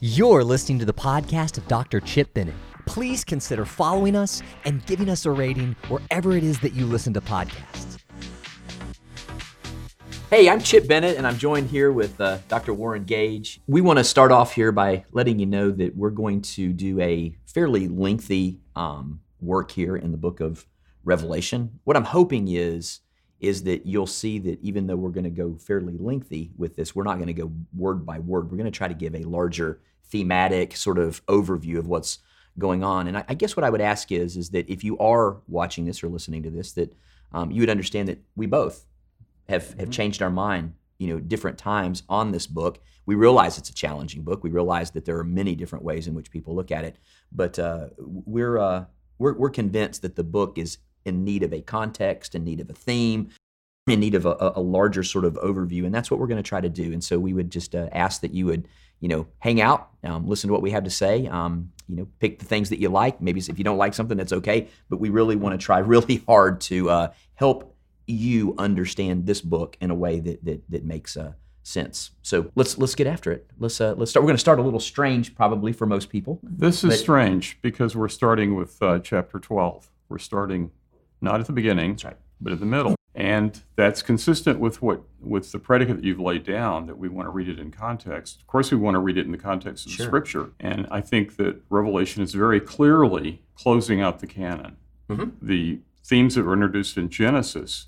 You're listening to the podcast of Dr. Chip Bennett. Please consider following us and giving us a rating wherever it is that you listen to podcasts. Hey, I'm Chip Bennett, and I'm joined here with uh, Dr. Warren Gage. We want to start off here by letting you know that we're going to do a fairly lengthy um, work here in the book of Revelation. What I'm hoping is is that you'll see that even though we're going to go fairly lengthy with this, we're not going to go word by word. We're going to try to give a larger thematic sort of overview of what's going on. And I, I guess what I would ask is, is that if you are watching this or listening to this, that um, you would understand that we both have have mm-hmm. changed our mind, you know, different times on this book. We realize it's a challenging book. We realize that there are many different ways in which people look at it, but uh, we're, uh, we're we're convinced that the book is in need of a context, in need of a theme, in need of a, a larger sort of overview. And that's what we're going to try to do. And so we would just uh, ask that you would, you know, hang out, um, listen to what we have to say. Um, you know, pick the things that you like. Maybe if you don't like something, that's okay. But we really want to try really hard to uh, help you understand this book in a way that that, that makes uh, sense. So let's let's get after it. Let's uh, let's start. We're going to start a little strange, probably for most people. This is but, strange because we're starting with uh, chapter twelve. We're starting not at the beginning, right. but at the middle. And that's consistent with what with the predicate that you've laid down that we want to read it in context. Of course, we want to read it in the context of sure. the scripture. And I think that Revelation is very clearly closing out the canon. Mm-hmm. The themes that were introduced in Genesis,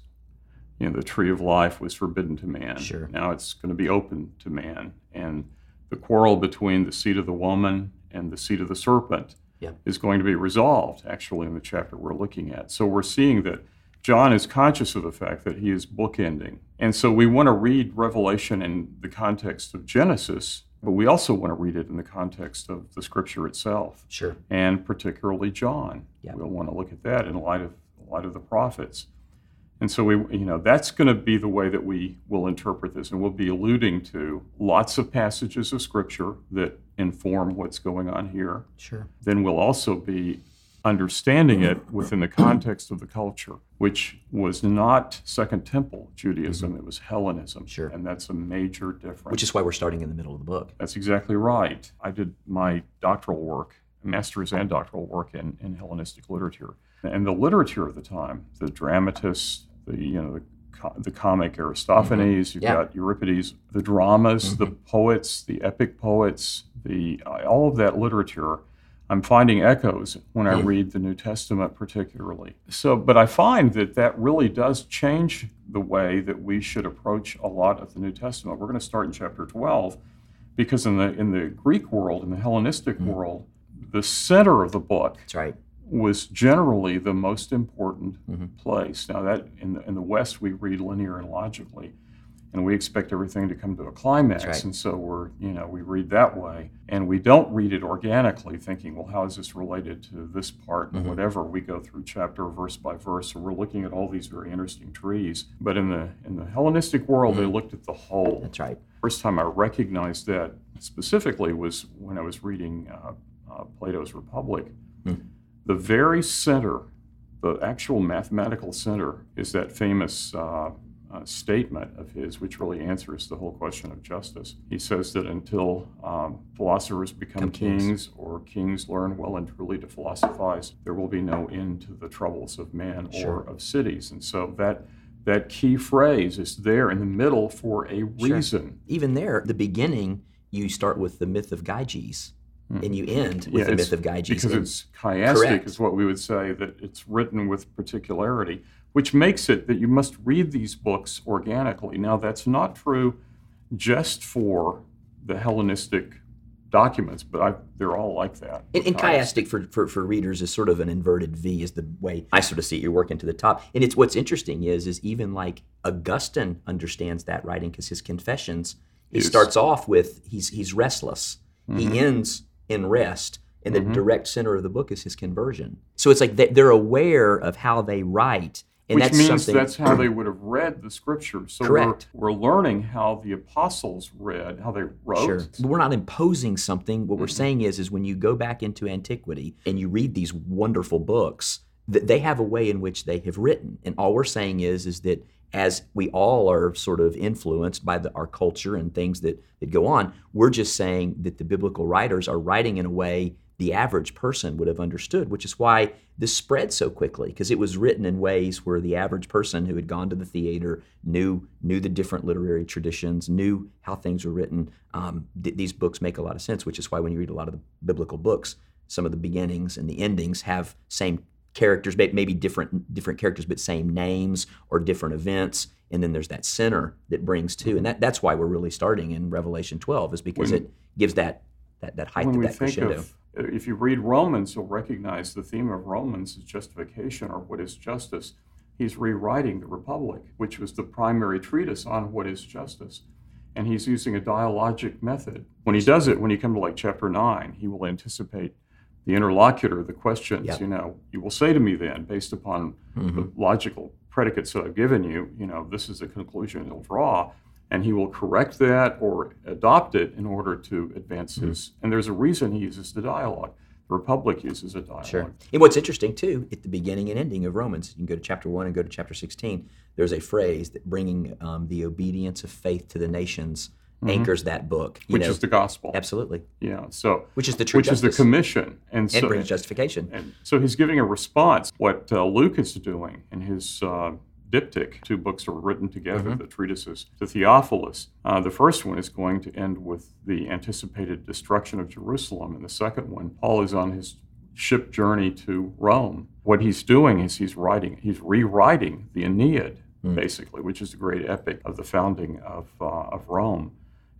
you know, the tree of life was forbidden to man. Sure. Now it's going to be open to man. And the quarrel between the seed of the woman and the seed of the serpent yeah. is going to be resolved actually in the chapter we're looking at. So we're seeing that John is conscious of the fact that he is bookending. And so we want to read Revelation in the context of Genesis, but we also want to read it in the context of the scripture itself. Sure. And particularly John. Yeah. We'll want to look at that in light of light of the prophets. And so we, you know, that's going to be the way that we will interpret this, and we'll be alluding to lots of passages of Scripture that inform what's going on here. Sure. Then we'll also be understanding it within the context of the culture, which was not Second Temple Judaism, mm-hmm. it was Hellenism. Sure. And that's a major difference. Which is why we're starting in the middle of the book. That's exactly right. I did my doctoral work, master's and doctoral work in, in Hellenistic literature. And the literature of the time, the dramatists, the you know the, the comic Aristophanes. Mm-hmm. You've yeah. got Euripides, the dramas, mm-hmm. the poets, the epic poets, the all of that literature. I'm finding echoes when I read the New Testament, particularly. So, but I find that that really does change the way that we should approach a lot of the New Testament. We're going to start in chapter 12, because in the in the Greek world, in the Hellenistic mm. world, the center of the book That's right was generally the most important mm-hmm. place. Now that in the, in the West we read linear and logically, and we expect everything to come to a climax, right. and so we're you know we read that way, and we don't read it organically, thinking, well, how is this related to this part? Mm-hmm. Whatever we go through chapter verse by verse, so we're looking at all these very interesting trees. But in the in the Hellenistic world, mm-hmm. they looked at the whole. That's right. First time I recognized that specifically was when I was reading uh, uh, Plato's Republic. Mm the very center, the actual mathematical center, is that famous uh, uh, statement of his, which really answers the whole question of justice. He says that until um, philosophers become kings. kings. or kings learn well and truly to philosophize, there will be no end to the troubles of man sure. or of cities. And so that that key phrase is there in the middle for a reason. Sure. Even there, the beginning, you start with the myth of Gyges mm. and you end with yeah, the myth of Gyges. Because it's chiastic, correct. is what we would say, that it's written with particularity, which makes it that you must read these books organically. Now, that's not true just for the Hellenistic documents, but I, they're all like that. And, and chiastic for, for, for readers is sort of an inverted V, is the way I sort of see it. You're working to the top. And it's what's interesting is is even like Augustine understands that writing because his confessions, he is, starts off with he's he's restless. Mm-hmm. He ends in rest. And the mm-hmm. direct center of the book is his conversion. So it's like they're aware of how they write. And Which that's means something, that's how they would have read the scriptures. So correct. We're, we're learning how the apostles read, how they wrote. Sure. But we're not imposing something. What we're mm-hmm. saying is, is when you go back into antiquity and you read these wonderful books, that they have a way in which they have written. And all we're saying is, is that as we all are sort of influenced by the, our culture and things that, that go on, we're just saying that the biblical writers are writing in a way the average person would have understood, which is why this spread so quickly because it was written in ways where the average person who had gone to the theater knew knew the different literary traditions, knew how things were written. Um, th- these books make a lot of sense, which is why when you read a lot of the biblical books, some of the beginnings and the endings have same characters, maybe different different characters, but same names or different events. And then there's that center that brings to, and that, that's why we're really starting in Revelation 12, is because when, it gives that that, that height when that crescendo. Of, if you read Romans, you'll recognize the theme of Romans is justification or what is justice. He's rewriting the Republic, which was the primary treatise on what is justice. And he's using a dialogic method. When he does it, when you come to like chapter 9, he will anticipate the interlocutor, the questions, Yep. you know, you will say to me then, based upon Mm-hmm. the logical predicates that I've given you, you know, this is the conclusion you'll draw. And he will correct that or adopt it in order to advance Mm-hmm. his. And there's a reason he uses the dialogue. The Republic uses a dialogue. Sure. And what's interesting too, at the beginning and ending of Romans, you can go to chapter one and go to chapter sixteen. There's a phrase that bringing um, the obedience of faith to the nations anchors that book. You Mm-hmm. Which know, is the gospel. absolutely, Yeah. So which is the true which is the commission. And and so brings justification. And so he's giving a response. What uh, Luke is doing in his uh, diptych, two books are written together, the treatises to Theophilus. Uh, the first one is going to end with the anticipated destruction of Jerusalem, and the second one, Paul is on his ship journey to Rome. What he's doing is he's writing, he's rewriting the Aeneid, basically, which is the great epic of the founding of, uh, of Rome.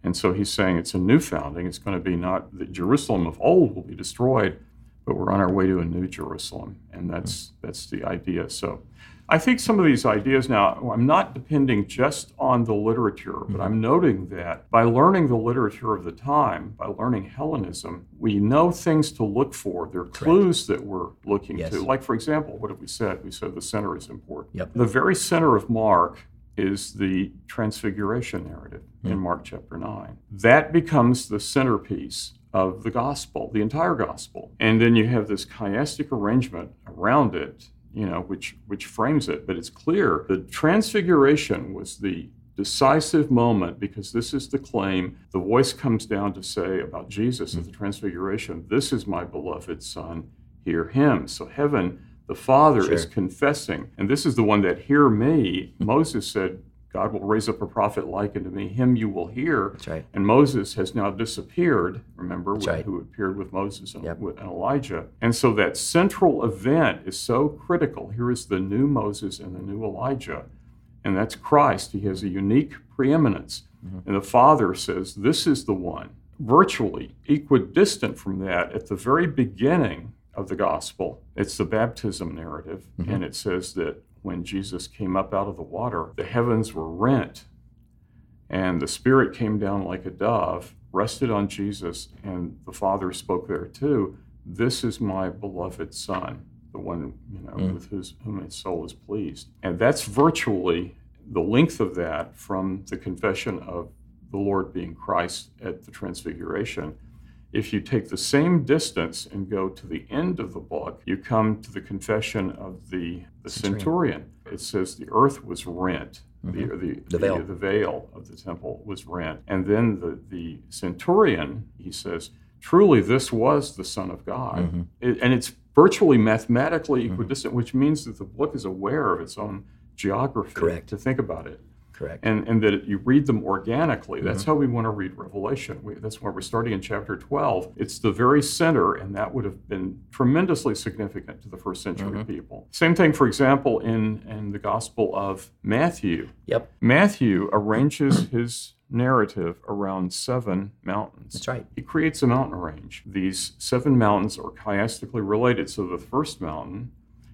And so he's saying it's a new founding. It's going to be not the Jerusalem of old will be destroyed, but we're on our way to a new Jerusalem, and that's that's the idea. So, I think some of these ideas now. I'm not depending just on the literature, but mm-hmm. I'm noting that by learning the literature of the time, by learning Hellenism, we know things to look for. There are clues that we're looking Yes. to. Like, for example, what have we said? We said the center is important. Yep. The very center of Mark is the transfiguration narrative in mm. Mark chapter 9. That becomes the centerpiece of the gospel, the entire gospel. And then you have this chiastic arrangement around it, you know, which which frames it, but it's clear the transfiguration was the decisive moment because this is the claim the voice comes down to say about Jesus at the transfiguration, this is my beloved son, hear him. So heaven the Father is confessing, and this is the one that hear me. Moses said, God will raise up a prophet like unto me, him you will hear. That's right. And Moses has now disappeared, remember, with- right. who appeared with Moses and, Yep. with, and Elijah. And so that central event is so critical. Here is the new Moses and the new Elijah, and that's Christ. He has a unique preeminence. Mm-hmm. And the Father says, This is the one. Virtually equidistant from that, at the very beginning of the gospel, it's the baptism narrative. Mm-hmm. And it says that when Jesus came up out of the water, the heavens were rent and the Spirit came down like a dove, rested on Jesus, and the Father spoke there too. This is my beloved Son, the one you know mm. with whose whom his soul is pleased. And that's virtually the length of that from the confession of the Lord being Christ at the Transfiguration. If you take the same distance and go to the end of the book, you come to the confession of the, the centurion. It says the earth was rent. The, the, The veil. the veil of the temple was rent. And then the, the centurion, he says, truly this was the Son of God. Mm-hmm. It- and it's virtually mathematically equidistant, which means that the book is aware of its own geography Correct. to think about it. Correct. And, and that you read them organically. Mm-hmm. That's how we want to read Revelation. We, that's why we're starting in chapter 12. It's the very center, and that would have been tremendously significant to the first century Mm-hmm. people. Same thing, for example, in, in the Gospel of Matthew. Yep. Matthew arranges his narrative around seven mountains. That's right. He creates a mountain range. These seven mountains are chiastically related. So the first mountain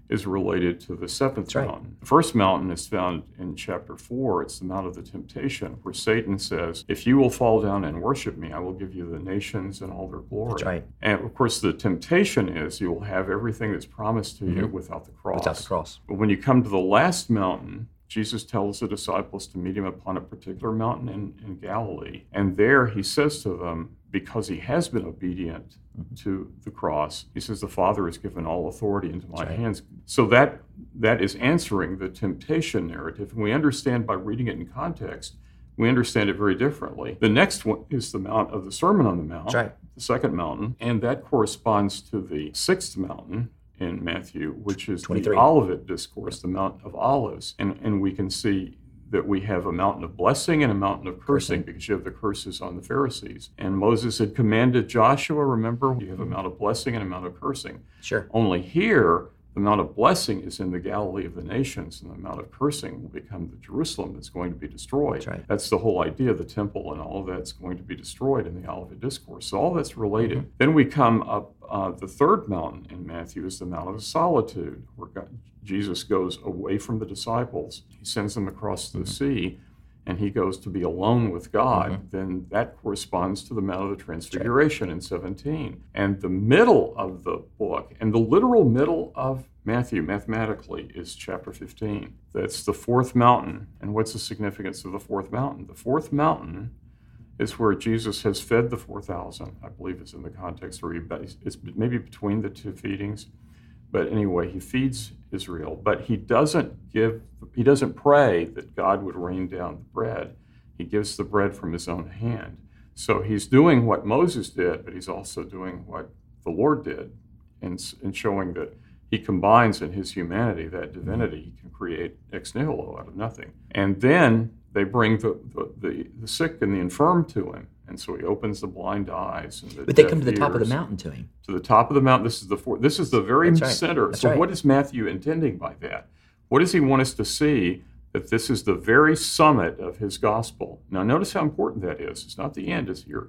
is related to the seventh right. mountain. The first mountain is found in chapter four. It's the Mount of the Temptation, where Satan says, If you will fall down and worship me, I will give you the nations and all their glory. That's right. And of course, the temptation is you will have everything that's promised to you without the cross. Mm-hmm. Without the cross. But when you come to the last mountain, Jesus tells the disciples to meet him upon a particular mountain in, in Galilee. And there he says to them, because he has been obedient Mm-hmm. to the cross, he says, The Father has given all authority into my right. hands. So that that is answering the temptation narrative. And we understand by reading it in context, we understand it very differently. The next one is the Mount of the Sermon on the Mount, right. the second mountain, and that corresponds to the sixth mountain in Matthew, which is the Olivet Discourse, the Mount of Olives. And, and we can see that we have a mountain of blessing and a mountain of cursing because you have the curses on the Pharisees. And Moses had commanded Joshua, remember, you have a mount of blessing and a mount of cursing. Sure. Only here, the Mount of blessing is in the Galilee of the nations, and the Mount of cursing will become the Jerusalem that's going to be destroyed. That's right. That's the whole idea. The temple and all of that's going to be destroyed in the Olivet Discourse. So all that's related. Then we come up, uh, the third mountain in Matthew is the Mount of Solitude, where God, Jesus goes away from the disciples. He sends them across the mm-hmm. sea. And he goes to be alone with God, mm-hmm. then that corresponds to the Mount of the Transfiguration in 17. And the middle of the book, and the literal middle of Matthew mathematically is chapter 15. That's the fourth mountain. And what's the significance of the fourth mountain? The fourth mountain is where Jesus has fed the 4,000. I believe it's in the context where he, it's maybe between the two feedings. But anyway, he feeds Israel, but he doesn't give, he doesn't pray that God would rain down the bread. He gives the bread from his own hand. So he's doing what Moses did, but he's also doing what the Lord did in, in showing that he combines in his humanity that divinity. He can create ex nihilo out of nothing. And then they bring the, the, the, the sick and the infirm to him. And so he opens the blind eyes. And the But they come to the top of the mountain to him. to the top of the mountain. This is the four, this is the very right. center. That's so right. what is Matthew intending by that? What does he want us to see? That this is the very summit of his gospel. Now notice how important that is. It's not the end, it's here.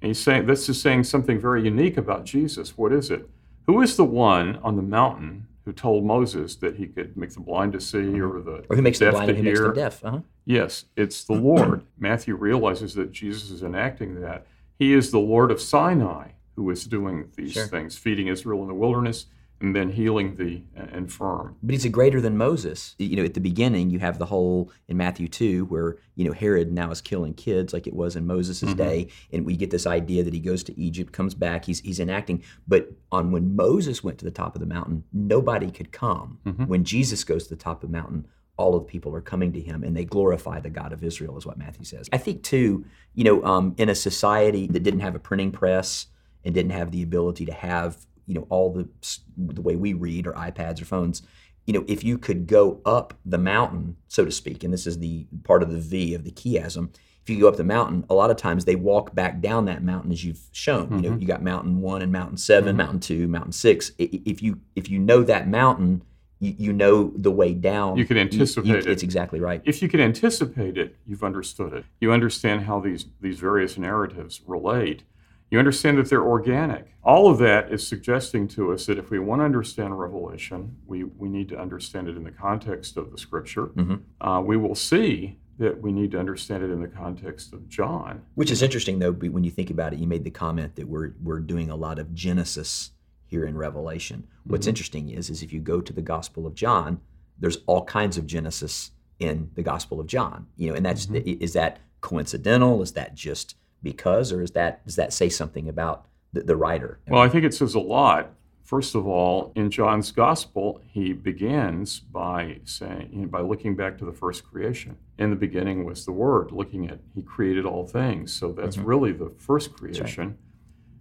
And he's saying this is saying something very unique about Jesus. What is it? Who is the one on the mountain who told Moses that he could make the blind to see or the. Or who makes deaf them blind to and who makes hear? deaf. Uh-huh. Yes, it's the Lord. Matthew realizes that Jesus is enacting that. He is the Lord of Sinai who is doing these Sure. things, feeding Israel in the wilderness and then healing the uh, infirm. But he's a greater than Moses. You know, at the beginning, you have the whole in Matthew 2 where, you know, Herod now is killing kids like it was in Moses' Mm-hmm. day. And we get this idea that he goes to Egypt, comes back, he's, he's enacting. But on when Moses went to the top of the mountain, nobody could come. Mm-hmm. When Jesus goes to the top of the mountain, all of the people are coming to him and they glorify the God of Israel, is what Matthew says. I think, too, you know, um, in a society that didn't have a printing press and didn't have the ability to have you know all the the way we read or iPads or phones you know if you could go up the mountain so to speak and this is the part of the V of the chiasm if you go up the mountain a lot of times they walk back down that mountain as you've shown you know mm-hmm. you got mountain 1 and mountain 7 mm-hmm. mountain 2 mountain 6 I- i- if you if you know that mountain you, you know the way down You can anticipate it. it's exactly right If you can anticipate it, you've understood it. You understand how these, these various narratives relate. You understand that they're organic. All of that is suggesting to us that if we want to understand Revelation, we, we need to understand it in the context of the scripture. Mm-hmm. Uh, we will see that we need to understand it in the context of John. Which is interesting, though, when you think about it. You made the comment that we're we're doing a lot of Genesis here in Revelation. What's mm-hmm. interesting is is if you go to the Gospel of John, there's all kinds of Genesis in the Gospel of John. You know, and that's mm-hmm. i- is that coincidental? Is that just because, or is that does that say something about the, the writer? Well, I think it says a lot. First of all, in John's gospel, he begins by saying, by looking back to the first creation. In the beginning was the Word, looking at he created all things. So that's mm-hmm. really the first creation.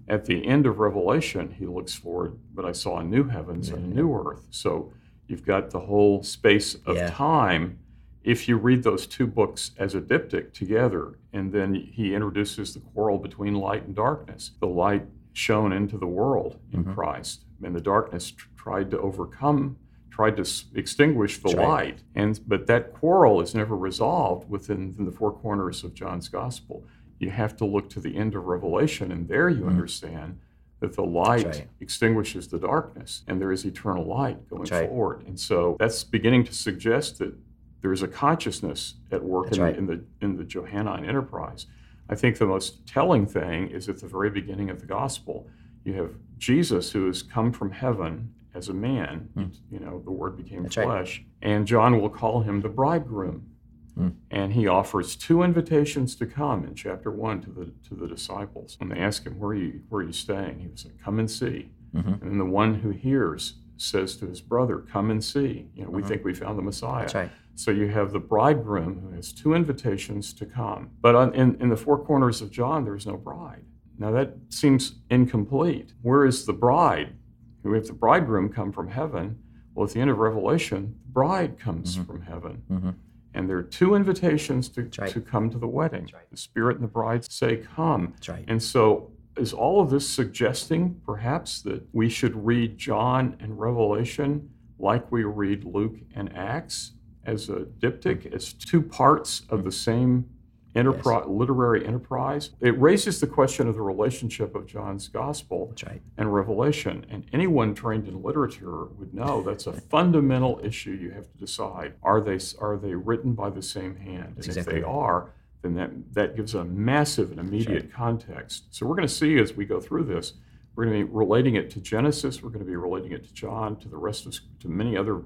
At the end of Revelation, he looks forward, but I saw a new heavens and a new earth. So you've got the whole space of Yeah. time. If you read those two books as a diptych together, and then he introduces the quarrel between light and darkness, the light shone into the world in Christ, and the darkness tr- tried to overcome, tried to s- extinguish the light. And but that quarrel is never resolved within, within the four corners of John's gospel. You have to look to the end of Revelation, and there you understand that the light right. extinguishes the darkness, and there is eternal light going right. forward. And so that's beginning to suggest that there is a consciousness at work in, right. the, in the in the Johannine enterprise. I think the most telling thing is at the very beginning of the gospel, you have Jesus who has come from heaven as a man. You know, the Word became. That's right. flesh, and John will call him the bridegroom. Hmm. And he offers two invitations to come in chapter one to the to the disciples. When they ask him, "Where are you Where are you staying?" He was like, "Come and see." Mm-hmm. And then the one who hears says to his brother, Come and see. You know, we think we found the Messiah. Mm-hmm. That's right. So you have the bridegroom who has two invitations to come. But on, in, in the four corners of John, there's no bride. Now that seems incomplete. Where is the bride? Have the bridegroom come from heaven. Well, at the end of Revelation, the bride comes Mm-hmm. from heaven. And there are two invitations to, right. to come to the wedding. right. The Spirit and the bride say, Come. Right. And so, is all of this suggesting perhaps that we should read John and Revelation like we read Luke and Acts as a diptych, as two parts of the same enterprise, literary enterprise? It raises the question of the relationship of John's gospel right. and Revelation. And anyone trained in literature would know that's a fundamental issue you have to decide. Are they are they written by the same hand? and exactly if they right. are, then that, that gives a massive and immediate context. So we're going to see as we go through this, we're going to be relating it to Genesis, we're going to be relating it to John, to the rest of to many other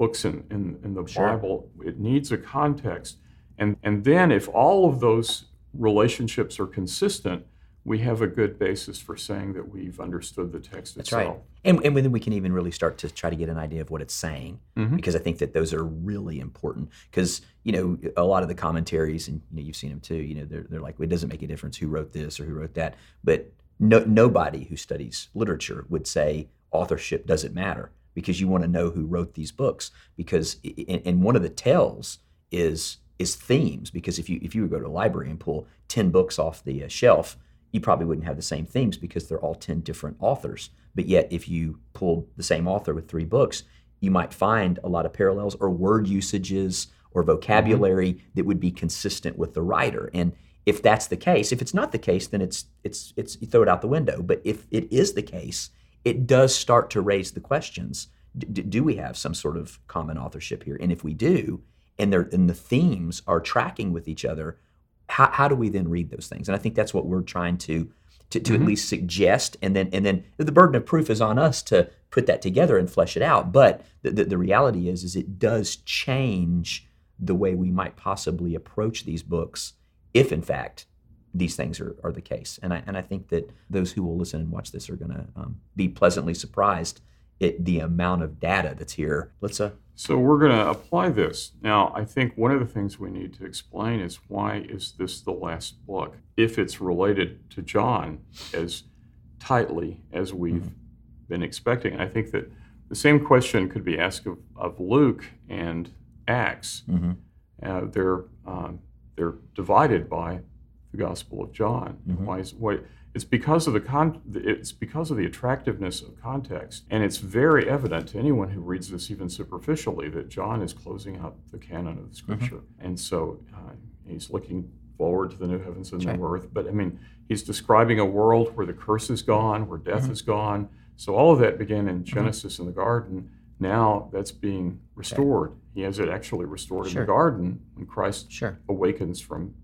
books in, in, in the Sure. Bible. It needs a context. And, and then if all of those relationships are consistent, we have a good basis for saying that we've understood the text That's itself. right. And, and then we can even really start to try to get an idea of what it's saying Mhm. because I think that those are really important. Because, you know, a lot of the commentaries, and you know, you've seen them too, you know, they're, they're like, well, it doesn't make a difference who wrote this or who wrote that. But no, nobody who studies literature would say authorship doesn't matter because you want to know who wrote these books. Because, and one of the tells is is themes because if you if you would go to a library and pull 10 books off the uh, shelf you probably wouldn't have the same themes because they're all 10 different authors. But yet if you pulled the same author with three books you might find a lot of parallels or word usages or vocabulary that would be consistent with the writer. And if that's the case if it's not the case then it's it's it's you throw it out the window. But if it is the case it does start to raise the questions D- do we have some sort of common authorship here? And if we do and they're and the themes are tracking with each other how, how do we then read those things? And i think that's what we're trying to to, to at mm-hmm. least suggest. And then and then the burden of proof is on us to put that together and flesh it out. But the, the, the reality is is it does change the way we might possibly approach these books if in fact these things are, are the case and I, and I think that those who will listen and watch this are going to um, be pleasantly surprised at the amount of data that's here let's uh So we're going to apply this. Now, I think one of the things we need to explain is why is this the last book? If it's related to John as tightly as we've been expecting. I think that the same question could be asked of, of Luke and Acts. Mhm. Uh, they're um, they're divided by the Gospel of John. Mm-hmm. Why is why? It's because of the con- it's because of the attractiveness of context, and it's very evident to anyone who reads this even superficially that John is closing out the canon of the mm-hmm. Scripture, and so uh, he's looking forward to the new heavens and new earth. But I mean, he's describing a world where the curse is gone, where death mm-hmm. is gone. So all of that began in Genesis in the garden. Now that's being restored. He has it actually restored in the garden when Christ Sure. awakens from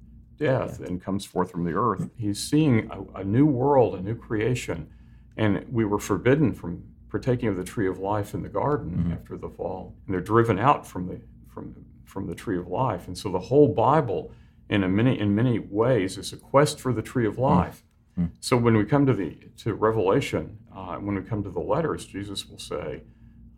Oh, death and comes forth from the earth. He's seeing a, a new world, a new creation. And we were forbidden from partaking of the tree of life in the garden mm-hmm. after the fall. And they're driven out from the from from the tree of life. And so the whole Bible in a many in many ways is a quest for the tree of mm. life. Mm. So when we come to the to Revelation, uh, when we come to the letters, Jesus will say,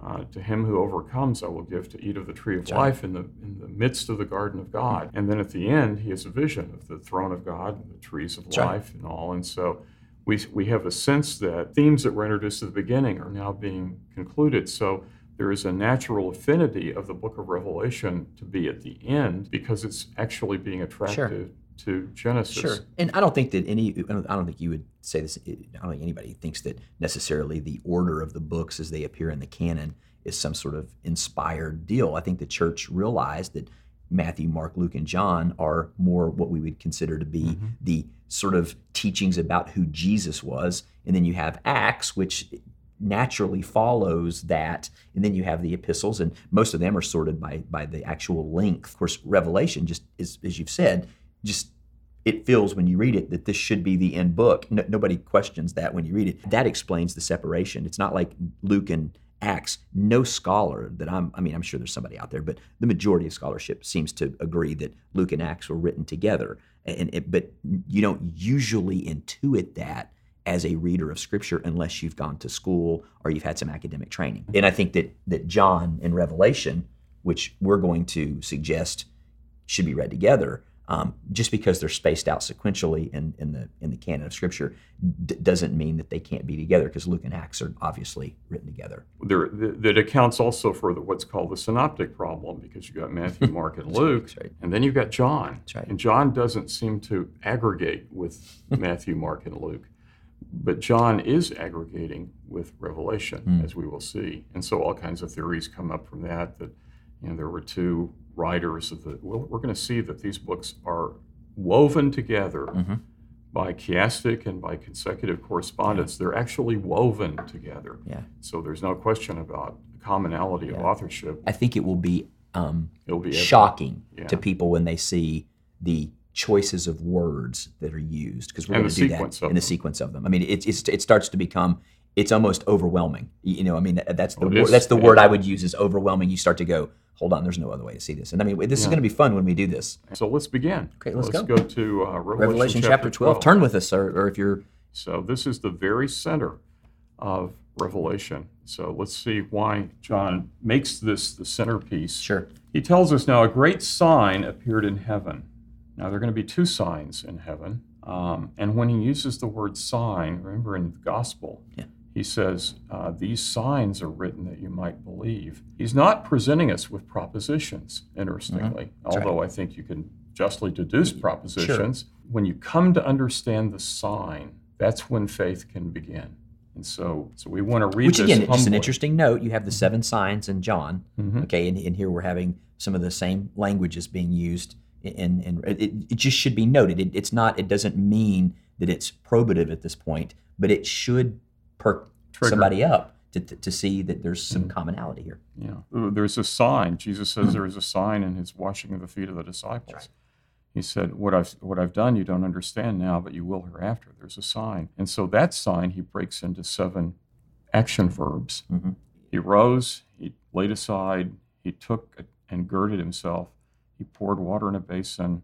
uh, "To him who overcomes, I will give to eat of the tree of life in the in the midst of the garden of God." And then at the end, he has a vision of the throne of God and the trees of right. life and all. And so we we have a sense that themes that were introduced at the beginning are now being concluded. So there is a natural affinity of the book of Revelation to be at the end because it's actually being attracted to Genesis. Sure. And I don't think that any, I don't, I don't think you would say this, I don't think anybody thinks that necessarily the order of the books as they appear in the canon is some sort of inspired deal. I think the church realized that Matthew, Mark, Luke, and John are more what we would consider to be mm-hmm. the sort of teachings about who Jesus was. And then you have Acts, which naturally follows that and then you have the epistles and most of them are sorted by by the actual length of course revelation just is as you've said just it feels when you read it that this should be the end book. No, nobody questions that when you read it. That explains the separation. It's not like luke and acts. No scholar that i'm i mean i'm sure there's somebody out there but the majority of scholarship seems to agree that luke and acts were written together. And it, but you don't usually intuit that as a reader of Scripture unless you've gone to school or you've had some academic training. And I think that that John and Revelation, which we're going to suggest should be read together, um, just because they're spaced out sequentially in, in the in the canon of Scripture d- doesn't mean that they can't be together because Luke and Acts are obviously written together. There, that accounts also for the, what's called the synoptic problem because you've got Matthew, Mark, and Luke, right. and then you've got John. right. And John doesn't seem to aggregate with Matthew, Mark, and Luke, but John is aggregating with Revelation, Hmm. as we will see. And so all kinds of theories come up from that. That you know there were two writers of the. Well, we're going to see that these books are woven together Mm-hmm. by chiastic and by consecutive correspondence. They're actually woven together. Yeah. So there's no question about commonality of authorship. I think it will be um, It'll be shocking Yeah. to people when they see the choices of words that are used because we're going to do that in the sequence of them. I mean, it's, it's it starts to become it's almost overwhelming. You know, I mean, that's the it wor- that's the Yeah. word I would use is overwhelming. You start to go, hold on, there's no other way to see this. And I mean, this is going to be fun when we do this. So let's begin. Okay, let's let's go. go. to uh, Revelation, Revelation chapter 12. Turn with us, or, or if you're So this is the very center of Revelation. So let's see why John makes this the centerpiece. sure. He tells us now a great sign appeared in heaven. Now there are going to be two signs in heaven. Um, and when he uses the word sign, remember in the gospel, Yeah. He says, uh, These signs are written that you might believe. He's not presenting us with propositions, interestingly, although I think you can justly deduce propositions. When you come to understand the sign, that's when faith can begin. And so, so we want to read Which again, just an interesting note. You have the seven signs in John. Mhm. Okay, and, and here we're having some of the same languages being used. And, and it, it just should be noted. It, it's not. It doesn't mean that it's probative at this point, but it should perk Trigger. somebody up to, to, to see that there's some Mm-hmm. commonality here. Yeah, Uh, there's a sign. Jesus says there is a sign in his washing of the feet of the disciples. He said, "What I've what I've done, you don't understand now, but you will hereafter." There's a sign, and so that sign he breaks into seven action verbs. Mhm. He rose, he laid aside, he took and girded himself, he poured water in a basin,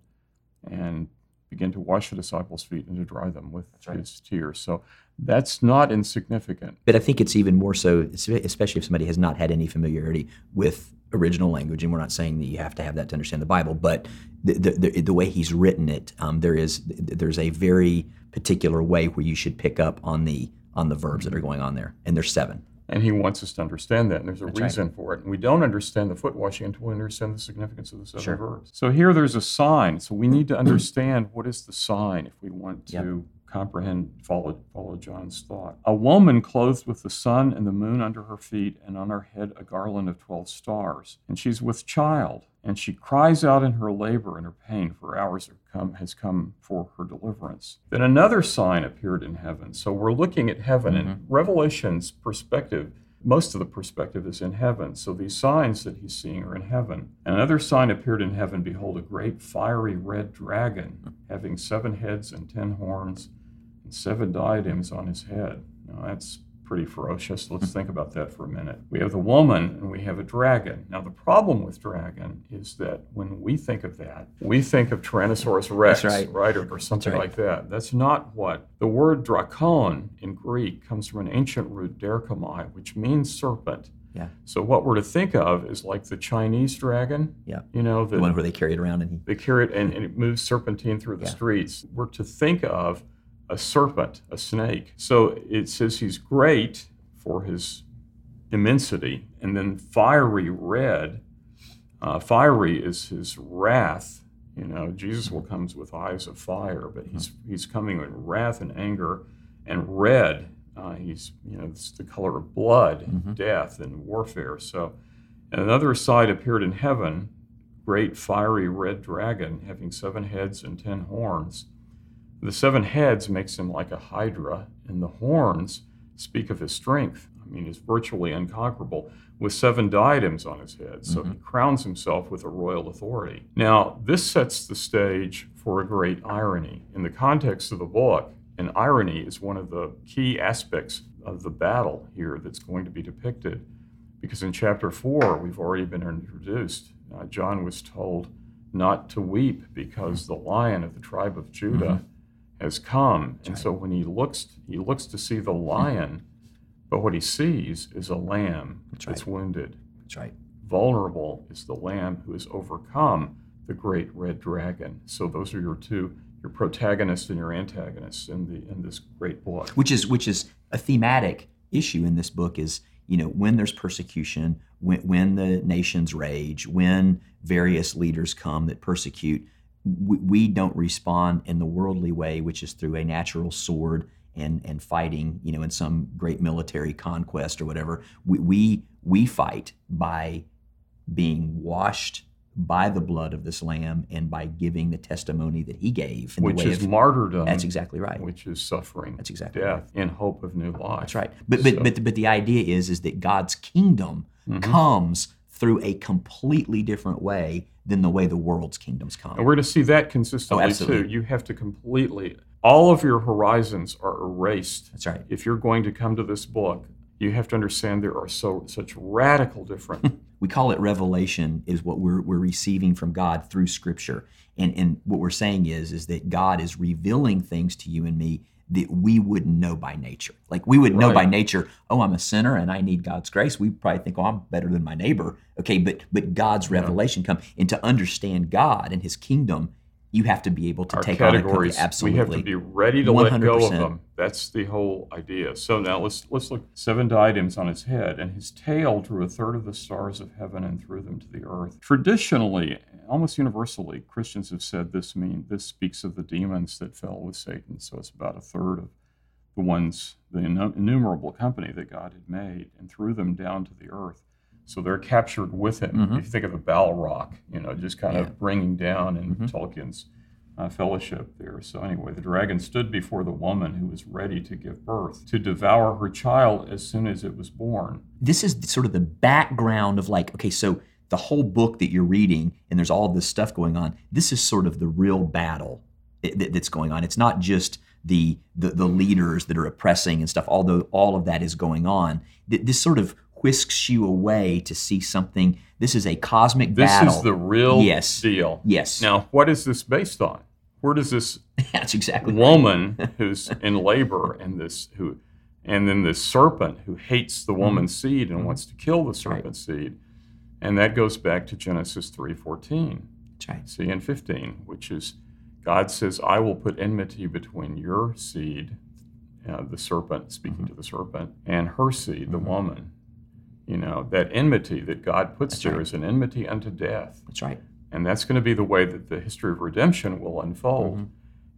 and began to wash the disciples' feet and to dry them with right. his tears. So that's not insignificant. But I think it's even more so, especially if somebody has not had any familiarity with original language. And we're not saying that you have to have that to understand the Bible, but the the, the, the way he's written it, um, there is there's a very particular way where you should pick up on the on the verbs that are going on there, and there's seven. And he wants us to understand that, and there's a right. reason for it. And we don't understand the foot washing until we understand the significance of the seven Sure. verbs. So here there's a sign. So we mm. need to understand what is the sign if we want to Yep. Comprehend, follow, follow John's thought. A woman clothed with the sun and the moon under her feet, and on her head a garland of 12 stars. And she's with child, and she cries out in her labor and her pain, for hours have come, has come for her deliverance. Then another sign appeared in heaven. So we're looking at heaven, and mm-hmm. Revelation's perspective most of the perspective is in heaven. So these signs that he's seeing are in heaven. Another sign appeared in heaven Behold, a great fiery red dragon, hmm. having seven heads and ten horns, and seven diadems on his head. Now that's pretty ferocious. Let's think about that for a minute. We have the woman and we have a dragon. Now, the problem with dragon is that when we think of that, we think of Tyrannosaurus Rex, right. Or, or something right. like that. That's not what the word drakon in Greek comes from an ancient root derkomai, which means serpent. Yeah. So what we're to think of is like the Chinese dragon. Yeah. You know, The the, one where they carry it around and he. they carry it and, and it moves serpentine through the Yeah. streets. We're to think of a serpent, a snake. So it says he's great for his immensity, and then fiery red. Uh, fiery is his wrath. You know, Jesus will comes with eyes of fire, but he's he's coming with wrath and anger, and red. Uh, he's you know it's the color of blood, and death, and warfare. So, and another side appeared in heaven, great fiery red dragon having seven heads and ten horns. The seven heads makes him like a hydra, and the horns speak of his strength. I mean, he's virtually unconquerable, with seven diadems on his head. So he crowns himself with a royal authority. Now, this sets the stage for a great irony. In the context of the book, an irony is one of the key aspects of the battle here that's going to be depicted. Because in chapter 4, we've already been introduced. Uh, John was told not to weep because the lion of the tribe of Judah has come. and so when he looks, he looks to see the hmm. lion, but what he sees is a lamb That's that's right. wounded. That's right. Vulnerable is the lamb who has overcome the great red dragon. So those are your two, your protagonist and your antagonist in the in this great book. which is which is a thematic issue in this book is you know when there's persecution when, when the nations rage when various leaders come that persecute we, we don't respond in the worldly way which is through a natural sword and and fighting you know in some great military conquest or whatever we we, we fight by being washed by the blood of this lamb and by giving the testimony that he gave in Which the way is of, martyrdom. that's exactly right Which is suffering. That's exactly death in hope of new life. That's right. But but So- but but the idea is is that God's kingdom Mhm. comes through a completely different way than the way the world's kingdoms come. And we're going to see that consistently Oh, too. You have to completely, all of your horizons are erased. That's right. If you're going to come to this book, you have to understand there are so such radical different. We call it revelation is what we're we're receiving from God through scripture. And and what we're saying is is that God is revealing things to you and me that we wouldn't know by nature. Like we would know by nature, oh, I'm a sinner and I need God's grace. We probably think, oh, I'm better than my neighbor. Okay, but but God's revelation come and to understand God and his kingdom, you have to be able to our take on categories, it absolutely. we have to be ready to let go of 100%. them. That's the whole idea. So now let's let's look seven diadems on his head, and his tail drew a third of the stars of heaven and threw them to the earth. Traditionally, almost universally, Christians have said this mean this speaks of the demons that fell with Satan. So it's about a third of the ones, the innumerable company that God had made, and threw them down to the earth. So they're captured with him. Mhm. If you think of a Balrog, you know, just kind Yeah. of bringing down in Mhm. Tolkien's uh, fellowship there. So anyway, the dragon stood before the woman who was ready to give birth, to devour her child as soon as it was born. this is sort of the background of like okay so the whole book that you're reading and there's all this stuff going on this is sort of the real battle that's going on it's not just the, the the leaders that are oppressing and stuff although all of that is going on this sort of whisks you away to see something. This is a cosmic This battle. This is the real Yes. deal. yes. Now, what is this based on? Where does this that's exactly right. woman who's in labor and this who and then this serpent who hates the mm-hmm. woman's seed and mm-hmm. wants to kill the serpent's seed. And that goes back to genesis 3.14 that's right. See in 15 which is god says i will put enmity between your seed uh, the serpent speaking mm-hmm. to the serpent and her seed the woman you know that enmity that god puts That's there right. is an enmity unto death that's right and that's going to be the way that the history of redemption will unfold Mhm.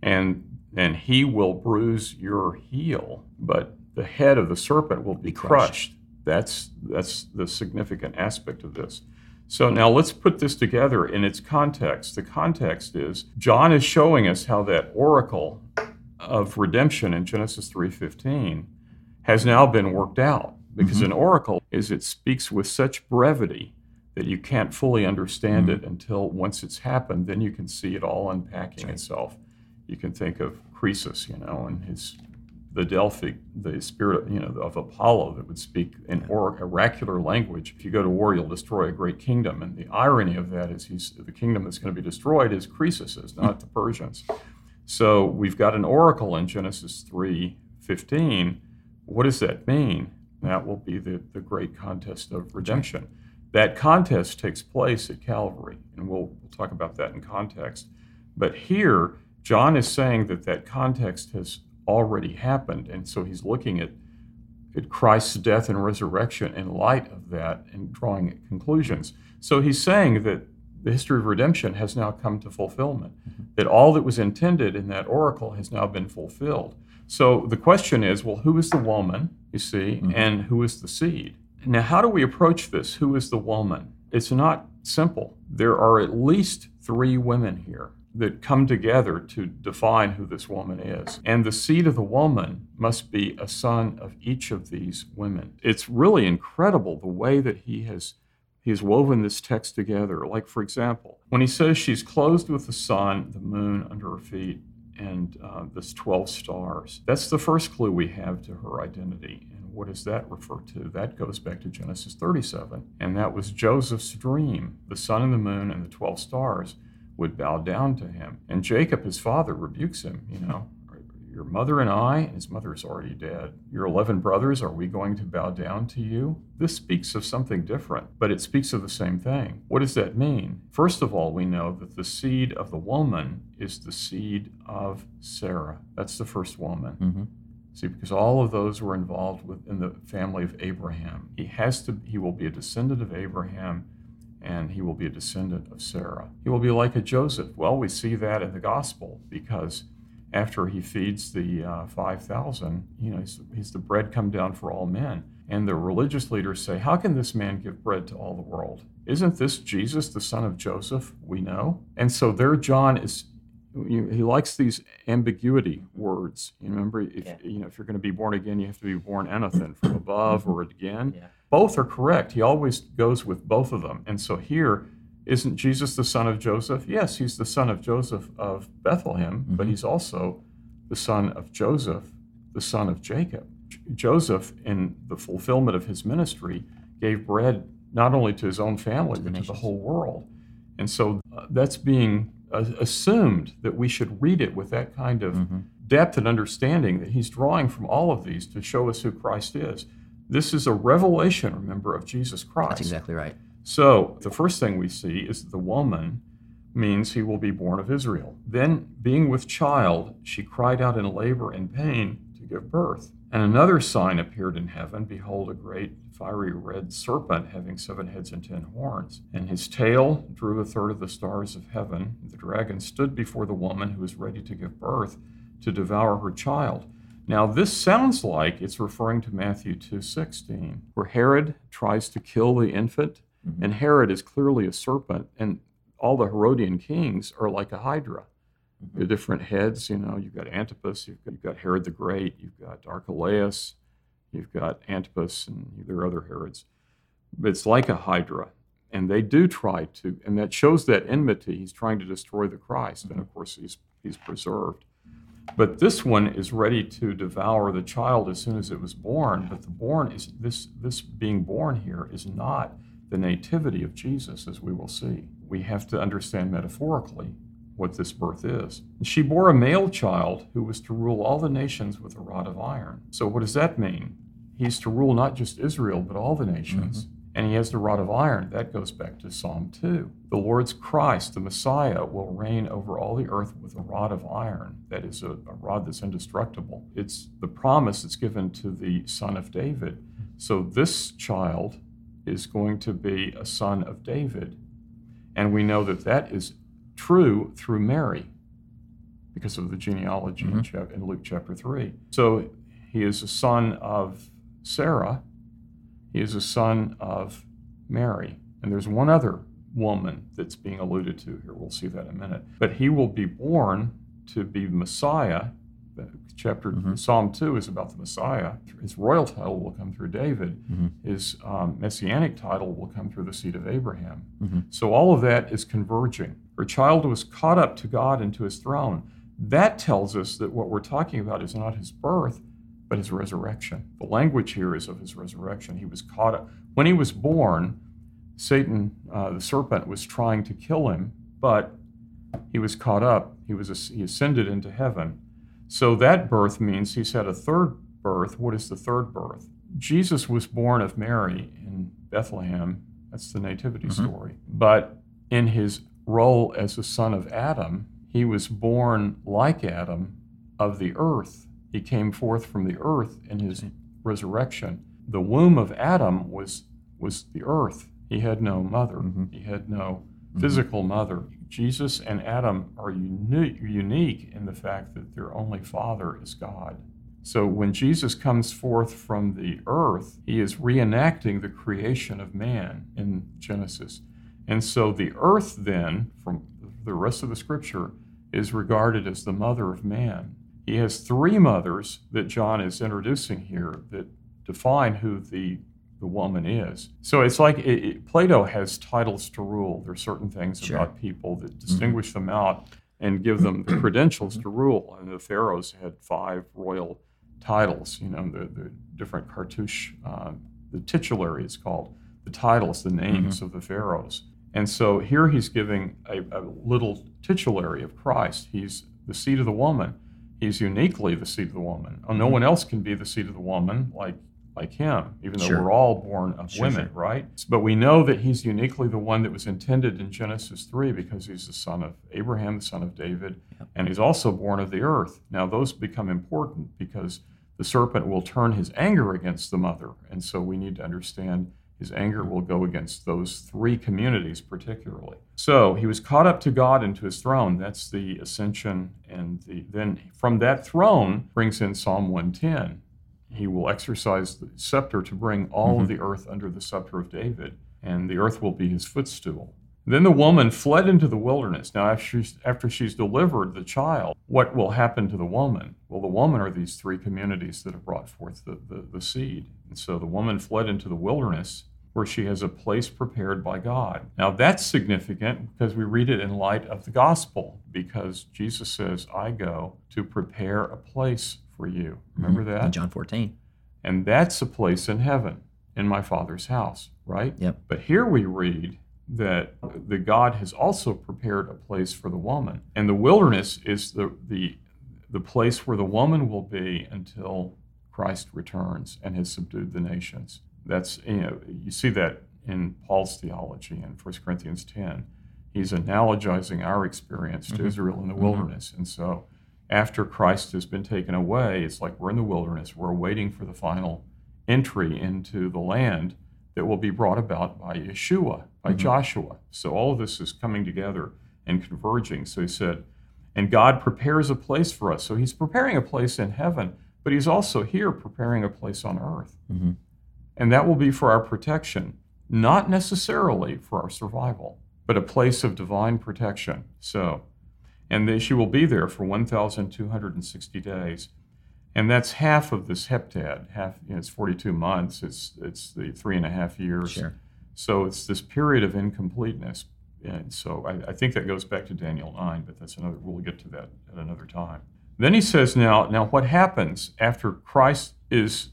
and and he will bruise your heel but the head of the serpent will be, Be crushed. crushed. that's that's the significant aspect of this so now let's put this together in its context the context is john is showing us how that oracle of redemption in genesis 3.15 has now been worked out because mm-hmm. an oracle is it speaks with such brevity that you can't fully understand it mm. until once it's happened then you can see it all unpacking itself. You can think of croesus you know and his the delphic the spirit you know of apollo that would speak in or- oracular language. If you go to war you'll destroy a great kingdom. And the irony of that is he's the kingdom that's going to be destroyed is croesus's not mm. the persians. So we've got an oracle in Genesis 3:15. What does that mean? That will be the, the great contest of redemption. That contest takes place at Calvary, and we'll, we'll talk about that in context. But here, John is saying that that context has already happened, and so he's looking at at Christ's death and resurrection in light of that and drawing conclusions. So he's saying that the history of redemption has now come to fulfillment, mm-hmm. that all that was intended in that oracle has now been fulfilled. So the question is well, who is the woman, you see, mm-hmm. and who is the seed? Now, how do we approach this? Who is the woman? It's not simple. There are at least three women here that come together to define who this woman is. And the seed of the woman must be a son of each of these women. It's really incredible the way that he has he has woven this text together. Like, for example, when he says she's clothed with the sun, the moon under her feet, and uh, this 12 stars, that's the first clue we have to her identity. And what does that refer to? That goes back to Genesis 37. And that was Joseph's dream. The sun and the moon and the 12 stars would bow down to him. And Jacob, his father, rebukes him, you know. Your mother and I, and his mother is already dead, your 11 brothers, are we going to bow down to you? This speaks of something different, but it speaks of the same thing. What does that mean? First of all, we know that the seed of the woman is the seed of Sarah. That's the first woman. Mm-hmm. See, because all of those were involved with in the family of Abraham. He has to he will be a descendant of Abraham and he will be a descendant of Sarah. He will be like a Joseph. Well, we see that in the gospel because after he feeds the uh, 5,000, you know, he's, he's the bread come down for all men. And the religious leaders say, How can this man give bread to all the world? Isn't this Jesus, the son of Joseph? We know. And so there, John is he likes these ambiguity words. You remember, if Yeah. you know, if you're going to be born again, you have to be born anything from above or again. Yeah. Both are correct. He always goes with both of them. And so here, isn't Jesus the son of Joseph? Yes, he's the son of Joseph of Bethlehem, but Mhm. he's also the son of Joseph, the son of Jacob. J- Joseph, in the fulfillment of his ministry, gave bread not only to his own family, To but to the whole world. And so uh, that's being uh, assumed that we should read it with that kind of Mhm. depth and understanding that he's drawing from all of these to show us who Christ is. This is a revelation, remember, of Jesus Christ. That's exactly right. So the first thing we see is the woman means he will be born of Israel. Then, being with child, she cried out in labor and pain to give birth. And another sign appeared in heaven Behold, a great fiery red serpent having seven heads and ten horns. And his tail drew a third of the stars of heaven. The dragon stood before the woman who was ready to give birth to devour her child. Now, this sounds like it's referring to Matthew 2:16, where Herod tries to kill the infant, Mhm. and Herod is clearly a serpent, and all the Herodian kings are like a hydra. Mhm. The different heads, you know, you've got Antipas, you've got, you've got Herod the Great, you've got Archelaus, you've got Antipas, and there are other Herods. But it's like a hydra. And they do try to, and that shows that enmity. He's trying to destroy the Christ, and of course, he's, he's preserved. But this one is ready to devour the child as soon as it was born. But the born is this this being born here is not the nativity of Jesus, as we will see. We have to understand metaphorically what this birth is. She bore a male child who was to rule all the nations with a rod of iron. So what does that mean? He's to rule not just Israel, but all the nations. Mm-hmm. And he has the rod of iron. That goes back to Psalm 2. The Lord's Christ, the Messiah, will reign over all the earth with a rod of iron. That is a, a rod that's indestructible. It's the promise that's given to the son of David. Mm-hmm. So this child is going to be a son of David. And we know that that is true through Mary because of the genealogy in, Mhm. chap- in Luke chapter 3. So he is a son of Sarah, he is a son of Mary. And there's one other woman that's being alluded to here. We'll see that in a minute. But he will be born to be Messiah. Chapter Mhm. Psalm 2 is about the Messiah. His royal title will come through David. Mhm. His um, messianic title will come through the seed of Abraham. Mhm. So all of that is converging. Her child was caught up to God and to his throne. That tells us that what we're talking about is not his birth, but his resurrection. The language here is of his resurrection. He was caught up. When he was born, Satan, uh, the serpent, was trying to kill him, but he was caught up. He was he ascended into heaven. So that birth means he's had a third birth. What is the third birth? Jesus was born of Mary in Bethlehem. That's the nativity Mhm. story. But in his role as the son of Adam, he was born like Adam of the earth. He came forth from the earth in his resurrection. The womb of Adam was was the earth. He had no mother. Mhm. He had no physical mother. Jesus and Adam are uni- unique in the fact that their only father is God. So when Jesus comes forth from the earth, he is reenacting the creation of man in Genesis. And so the earth, then, from the rest of the scripture, is regarded as the mother of man. He has three mothers that John is introducing here that define who the the woman is. So it's like it, it- Plato has titles to rule. There are certain things Sure. about people that distinguish them out and give them the credentials to rule. And the pharaohs had five royal titles. You know, the, the different cartouche, uh, the titulary is called, the titles, the names of the pharaohs. And so here he's giving a, a little titulary of Christ. He's the seed of the woman. he's uniquely the seed of the woman. Oh, no Mm-hmm. one else can be the seed of the woman like like him, even though Sure. we're all born of Sure, women, sure. right? But we know that he's uniquely the one that was intended in Genesis 3 because he's the son of Abraham, the son of David, Yep. and he's also born of the earth. Now, those become important because the serpent will turn his anger against the mother. And so we need to understand his anger will go against those three communities particularly. So he was caught up to God and to his throne. That's the ascension. And the, then from that throne brings in Psalm 110. He will exercise the scepter to bring all of mm-hmm. the earth under the scepter of David, and the earth will be his footstool. Then the woman fled into the wilderness. Now, after she's, after she's delivered the child, what will happen to the woman? Well, the woman are these three communities that have brought forth the, the, the seed. And so the woman fled into the wilderness where she has a place prepared by God. Now, that's significant because we read it in light of the gospel, because Jesus says, I go to prepare a place for you. Mm-hmm. Remember that? In John 14. And that's a place in heaven, in my Father's house, right? Yep. But here we read that the God has also prepared a place for the woman. And the wilderness is the, the, the place where the woman will be until Christ returns and has subdued the nations. That's, you know, you see that in Paul's theology in 1 Corinthians 10. He's analogizing our experience to mm-hmm. Israel in the mm-hmm. wilderness. And so after Christ has been taken away, it's like we're in the wilderness. We're waiting for the final entry into the land that will be brought about by Yeshua, by Joshua. So all of this is coming together and converging. So he said, and God prepares a place for us. So he's preparing a place in heaven, but he's also here preparing a place on earth. Mhm. And that will be for our protection, not necessarily for our survival, but a place of divine protection. So, and that she will be there for 1,260 days. And that's half of this heptad. Half, you know, it's 42 months. It's it's the three and a half years. Sure. So it's this period of incompleteness. And so I, I think that goes back to Daniel 9, but that's another, we'll get to that at another time. Then he says, now, now what happens after Christ is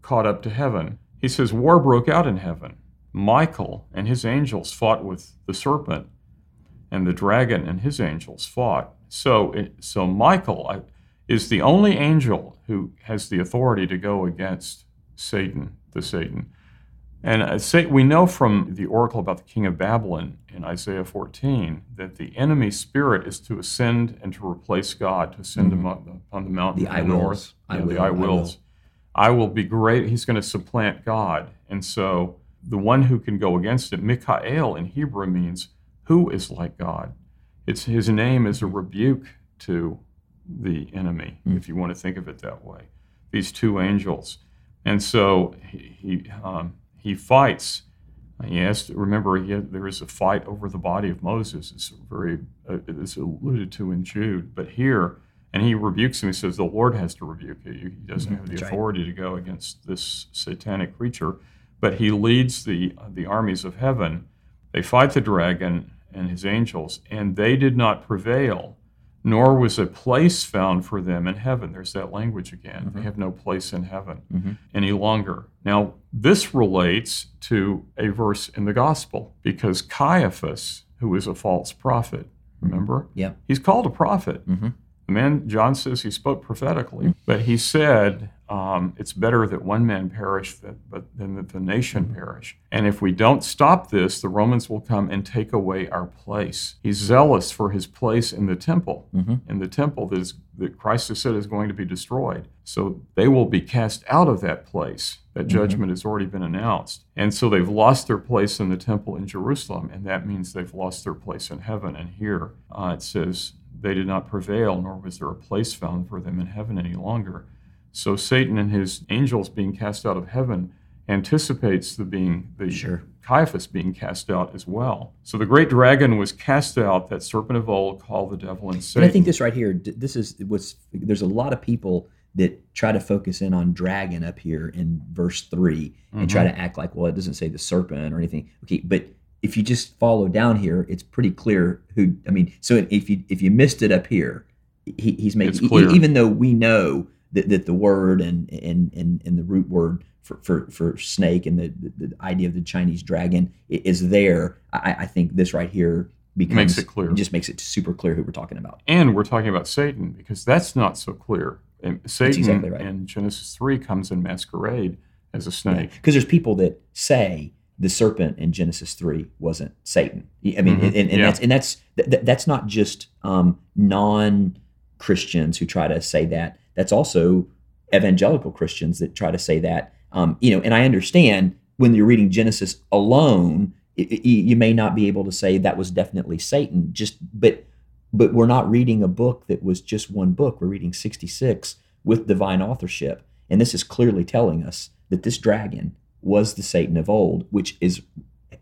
caught up to heaven? He says, war broke out in heaven. Michael and his angels fought with the serpent, and the dragon and his angels fought. So, it, so Michael is the only angel who has the authority to go against Satan, the Satan. And uh, we know from the oracle about the king of Babylon in Isaiah 14 that the enemy spirit is to ascend and to replace God, to ascend amo- upon the mountain The I the wills. north. I Yeah, will, the I I wills. I will be great. He's going to supplant God. And so the one who can go against it, Mikael in Hebrew means who is like God. It's his name is a rebuke to the enemy, if you want to think of it that way. These two angels, and so he he, um, he fights. He has to remember he had, there is a fight over the body of Moses. It's very uh, it's alluded to in Jude, but here, and he rebukes him. He says the Lord has to rebuke you. He doesn't have the that's right. authority to go against this satanic creature, but he leads the the armies of heaven. They fight the dragon and his angels, and they did not prevail, nor was a place found for them in heaven. There's that language again. They mm-hmm. have no place in heaven mm-hmm. any longer. Now, this relates to a verse in the gospel because Caiaphas, who is a false prophet, mm-hmm. remember? Yep. He's called a prophet. Mhm. The man, John says he spoke prophetically, but he said, um, It's better that one man perish than, but, than that the nation perish. And if we don't stop this, the Romans will come and take away our place. He's zealous for his place in the temple, in the temple that, is, that Christ has said is going to be destroyed. So they will be cast out of that place. That judgment has already been announced. And so they've lost their place in the temple in Jerusalem, and that means they've lost their place in heaven. And here uh, it says, they did not prevail, nor was there a place found for them in heaven any longer. So Satan and his angels being cast out of heaven anticipates the being the Sure. Caiaphas being cast out as well. So the great dragon was cast out, that serpent of old called the devil and Satan. And I think this right here, this is what's there's a lot of people that try to focus in on dragon up here in verse 3 and try mm-hmm. to act like, well, it doesn't say the serpent or anything. Okay, but if you just follow down here, it's pretty clear who. I mean, so if you if you missed it up here, he, he's making clear. even though we know that, that the word and and and, and the root word for, for, for snake and the, the, the idea of the Chinese dragon is there. I, I think this right here becomes Makes it clear. just makes it super clear who we're talking about. And we're talking about Satan because that's not so clear. And Satan exactly right. in Genesis 3 comes in masquerade as a snake. Because there's people that say the serpent in Genesis three wasn't Satan. I mean, Mhm. and, and Yeah. that's and that's th- th- that's not just um, non Christians who try to say that. That's also evangelical Christians that try to say that. Um, you know, and I understand when you're reading Genesis alone, i i you may not be able to say that was definitely Satan. Just but but we're not reading a book that was just one book. We're reading 66 with divine authorship. And this is clearly telling us that this dragon was the Satan of old, which is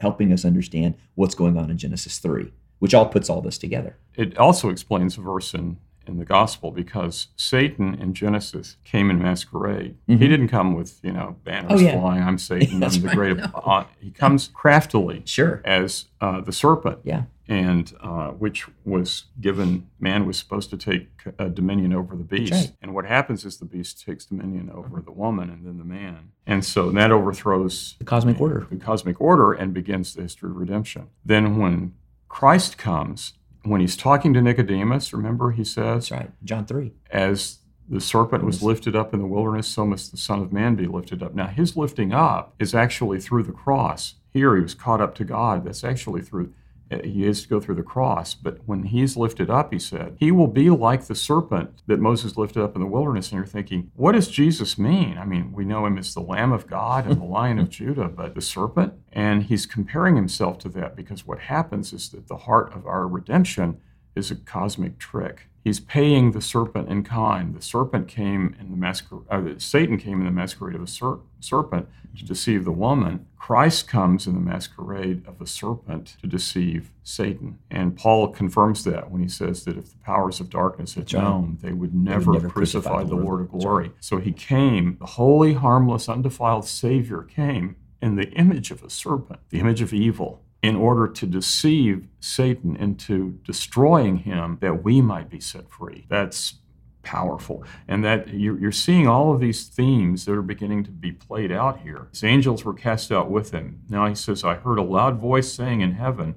helping us understand what's going on in Genesis 3, which all puts all this together. It also explains a verse in, in the gospel because Satan in Genesis came in masquerade. He didn't come with, you know, banners Mm-hmm. Oh, yeah. flying, I'm Satan, I'm the right, great. no. He comes craftily Sure. as uh, the serpent. Yeah. and uh, which was given man was supposed to take uh, dominion over the beast right. and what happens is the beast takes dominion over the woman and then the man and so that overthrows The cosmic order. the cosmic order and begins the history of redemption then when christ comes when he's talking to nicodemus remember he says That's right. John 3. as the serpent was lifted up in the wilderness, so must the Son of Man be lifted up. Now, his lifting up is actually through the cross. Here, he was caught up to God. That's actually through, Uh, he has to go through the cross. But when he's lifted up, he said, he will be like the serpent that Moses lifted up in the wilderness. And you're thinking, what does Jesus mean? I mean, we know him as the Lamb of God and the Lion of Judah, but the serpent? And he's comparing himself to that because what happens is that the heart of our redemption is a cosmic trick. He's paying the serpent in kind. The serpent came in the masquerade, uh, Satan came in the masquerade of a ser- serpent to deceive the woman. Christ comes in the masquerade of a serpent to deceive Satan. And Paul confirms that when he says that if the powers of darkness had known, they would never, never have crucify the Lord. Of glory. So he came, the holy, harmless, undefiled Savior came in the image of a serpent, the image of evil, in order to deceive Satan into destroying him that we might be set free. That's powerful. And that you're, seeing all of these themes that are beginning to be played out here. His angels were cast out with him. Now he says, I heard a loud voice saying in heaven,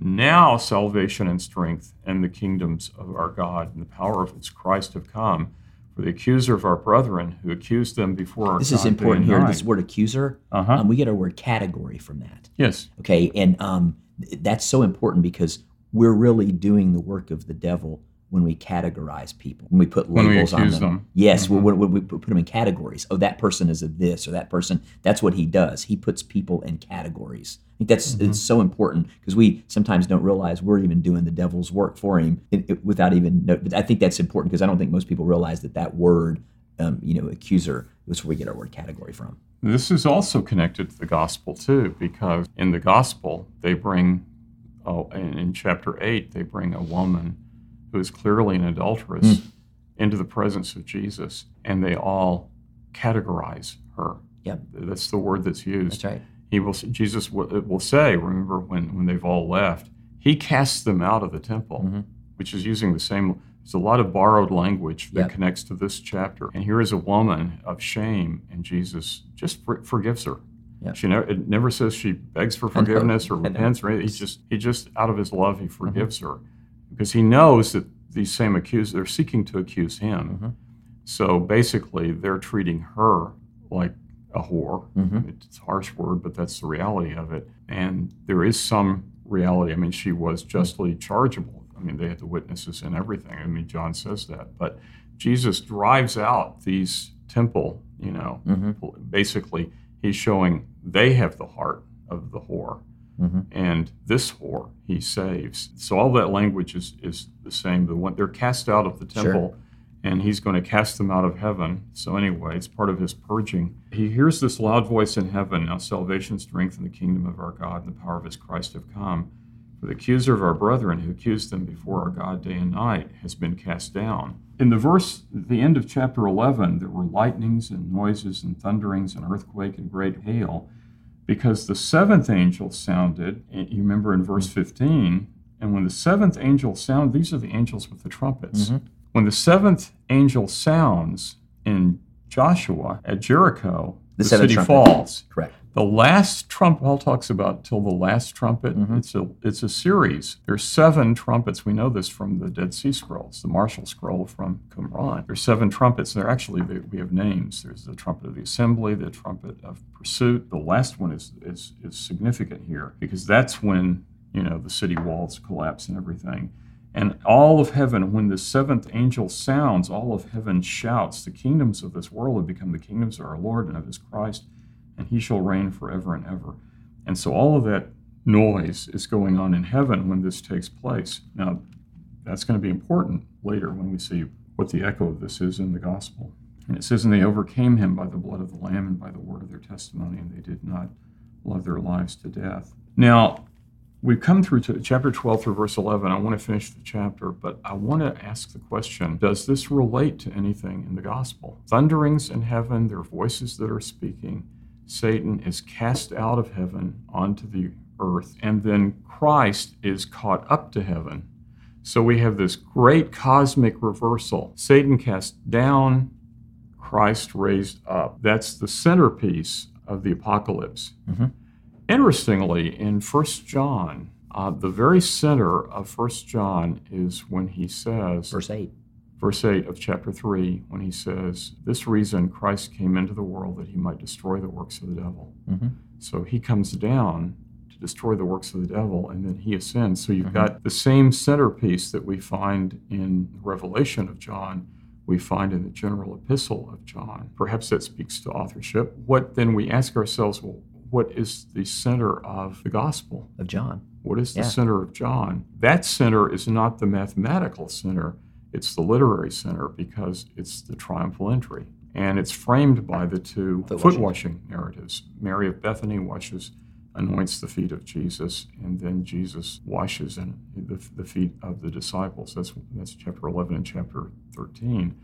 now salvation and strength and the kingdoms of our God and the power of its Christ have come. For the accuser of our brethren who accused them before our This God is important here. and This word accuser, Uh-huh. um, we get our word category from that. Yes. Okay, and um, that's so important because we're really doing the work of the devil when we categorize people, when we put When we labels on them. them. Yes, Mhm. when, when we put them in categories. Oh, that person is of this, or that person. That's what he does. He puts people in categories. I think that's Mm-hmm. it's so important because we sometimes don't realize we're even doing the devil's work for him it, it- without even. Know, but I think that's important because I don't think most people realize that that word, um, you know, accuser, is where we get our word category from. This is also connected to the gospel too, because in the gospel they bring, oh, in, in chapter eight they bring a woman who is clearly an adulteress into the presence of Jesus, and they all categorize her. Yep, That's the word that's used. that's right. He will. Jesus will, will say, remember when when they've all left, he casts them out of the temple, Mhm. which is using the same. There's a lot of borrowed language that Yep. connects to this chapter. And here is a woman of shame, and Jesus just for, forgives her. Yep. She never, it never says she begs for forgiveness or repents or anything. He just he just out of his love he forgives her because he knows that these same accusers they're seeking to accuse him. Mhm. So basically, they're treating her like a whore. Mhm. It's a harsh word, but that's the reality of it. And there is some reality. I mean, she was justly chargeable. I mean, they had the witnesses and everything. I mean, John says that. But Jesus drives out these temple, you know, Mhm. basically, he's showing they have the heart of the whore. Mhm. And this whore he saves. So all that language is, is the same. The one they're cast out of the Sure. temple and he's going to cast them out of heaven. So, anyway, it's part of his purging. He hears this loud voice in heaven Now salvation, strength, and the kingdom of our God and the power of his Christ have come. For the accuser of our brethren, who accused them before our God day and night, has been cast down. In the verse, the end of chapter 11, there were lightnings and noises and thunderings and earthquake and great hail, because the seventh angel sounded. and You remember in verse 15, and when the seventh angel sounded, these are the angels with the trumpets. Mhm. When the seventh angel sounds in Joshua at Jericho, The the, city falls. Correct. The last trump, Paul talks about till the last trumpet. Mhm. It's a it's a series. There's seven trumpets. We know this from the Dead Sea Scrolls, the Marshall Scroll from Qumran. There's seven trumpets. They're actually they, we have names. There's the trumpet of the assembly, the trumpet of pursuit. The last one is is is significant here because that's when you know the city walls collapse and everything. And all of heaven, when the seventh angel sounds, all of heaven shouts, The kingdoms of this world have become the kingdoms of our Lord and of his Christ, and he shall reign forever and ever. And so all of that noise is going on in heaven when this takes place. Now, that's going to be important later when we see what the echo of this is in the gospel. And it says, And they overcame him by the blood of the Lamb and by the word of their testimony, and they did not love their lives to death. Now, we've come through to chapter 12 through verse 11. I want to finish the chapter, but I want to ask the question Does this relate to anything in the gospel? Thunderings in heaven, there are voices that are speaking. Satan is cast out of heaven onto the earth, and then Christ is caught up to heaven. So we have this great cosmic reversal. Satan cast down, Christ raised up. That's the centerpiece of the apocalypse. Mhm. Interestingly, in 1 John, uh, the very center of 1 John is when he says, Verse 8. Verse 8 of chapter 3, when he says, This reason Christ came into the world that he might destroy the works of the devil. Mhm. So he comes down to destroy the works of the devil, and then he ascends. So you've Mhm. got the same centerpiece that we find in the Revelation of John, we find in the general epistle of John. Perhaps that speaks to authorship. What then we ask ourselves, well, what is the center of the gospel? Of John. What is the Yeah. center of John? That center is not the mathematical center, it's the literary center because it's the triumphal entry. And it's framed by the two Foot foot washing. narratives. Mary of Bethany washes, anoints the feet of Jesus, and then Jesus washes in the, the feet of the disciples. That's, that's chapter 11 and chapter 13.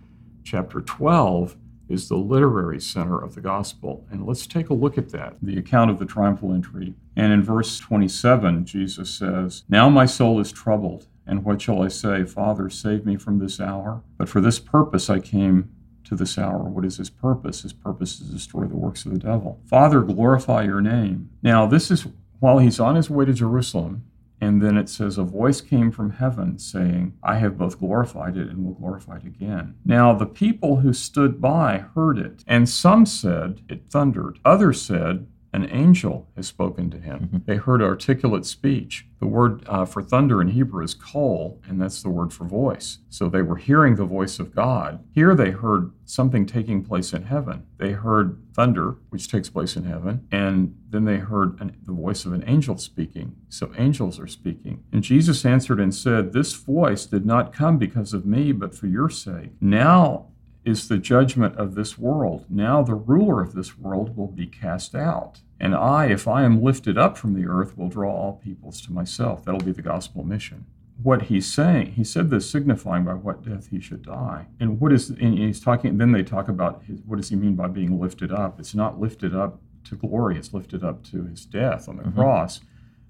Chapter 12 is the literary center of the gospel. And let's take a look at that the account of the triumphal entry. And in verse 27, Jesus says, Now my soul is troubled, and what shall I say? Father, save me from this hour. But for this purpose I came to this hour. What is his purpose? His purpose is to destroy the works of the devil. Father, glorify your name. Now, this is while he's on his way to Jerusalem. And then it says, A voice came from heaven saying, I have both glorified it and will glorify it again. Now, the people who stood by heard it, and some said, It thundered. Others said, An angel has spoken to him. They heard articulate speech. The word uh, for thunder in Hebrew is kol, and that's the word for voice. So they were hearing the voice of God. Here they heard something taking place in heaven. They heard thunder, which takes place in heaven, and then they heard an, the voice of an angel speaking. So angels are speaking. And Jesus answered and said, This voice did not come because of me, but for your sake. Now is the judgment of this world. Now the ruler of this world will be cast out. And I, if I am lifted up from the earth, will draw all peoples to myself. That'll be the gospel mission. What he's saying, he said this signifying by what death he should die. And what is, and he's talking, then they talk about his, what does he mean by being lifted up? It's not lifted up to glory, it's lifted up to his death on the mm-hmm. cross.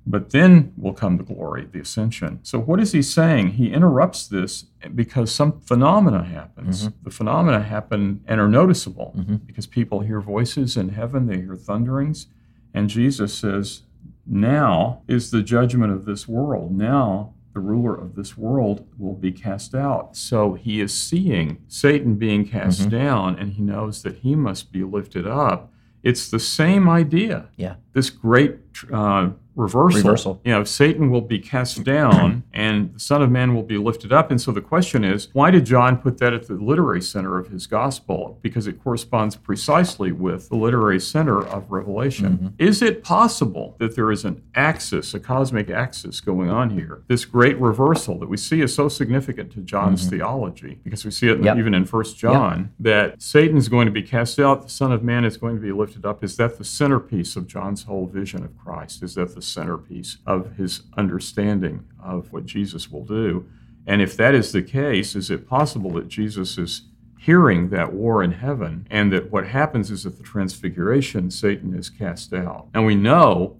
But then will come the glory, the ascension. So, what is he saying? He interrupts this because some phenomena happens. Mm-hmm. The phenomena happen and are noticeable mm-hmm. because people hear voices in heaven, they hear thunderings. And Jesus says, Now is the judgment of this world. Now the ruler of this world will be cast out. So he is seeing Satan being cast mm-hmm. down, and he knows that he must be lifted up. It's the same idea Yeah. this great uh, reversal. Reversal. You know, Satan will be cast down and the Son of Man will be lifted up. And so the question is, why did John put that at the literary center of his gospel? Because it corresponds precisely with the literary center of Revelation. Mm-hmm. Is it possible that there is an axis, a cosmic axis going on here? This great reversal that we see is so significant to John's mm-hmm. theology, because we see it Yep. even in First John, that Satan is going to be cast out, the Son of Man is going to be lifted up. Is that the centerpiece of John's whole vision of Christ? Is that the centerpiece of his understanding of what Jesus will do? And if that is the case, is it possible that Jesus is hearing that war in heaven and that what happens is at the transfiguration, Satan is cast out? And we know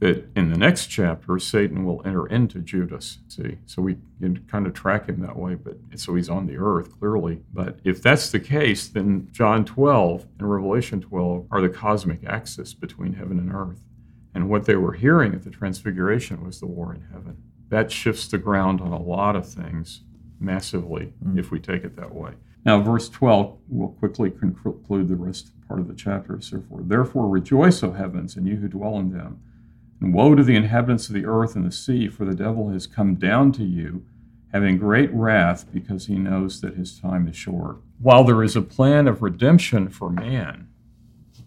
that in the next chapter, Satan will enter into Judas. See, so we can kind of track him that way, but so he's on the earth clearly. But if that's the case, then John 12 and Revelation 12 are the cosmic axis between heaven and earth. And what they were hearing at the Transfiguration was the war in heaven. That shifts the ground on a lot of things massively mm. if we take it that way. Now, verse 12 will quickly conclude the rest part of the chapter. Therefore, therefore rejoice, O heavens, and you who dwell in them. And woe to the inhabitants of the earth and the sea, for the devil has come down to you, having great wrath, because he knows that his time is short. While there is a plan of redemption for man,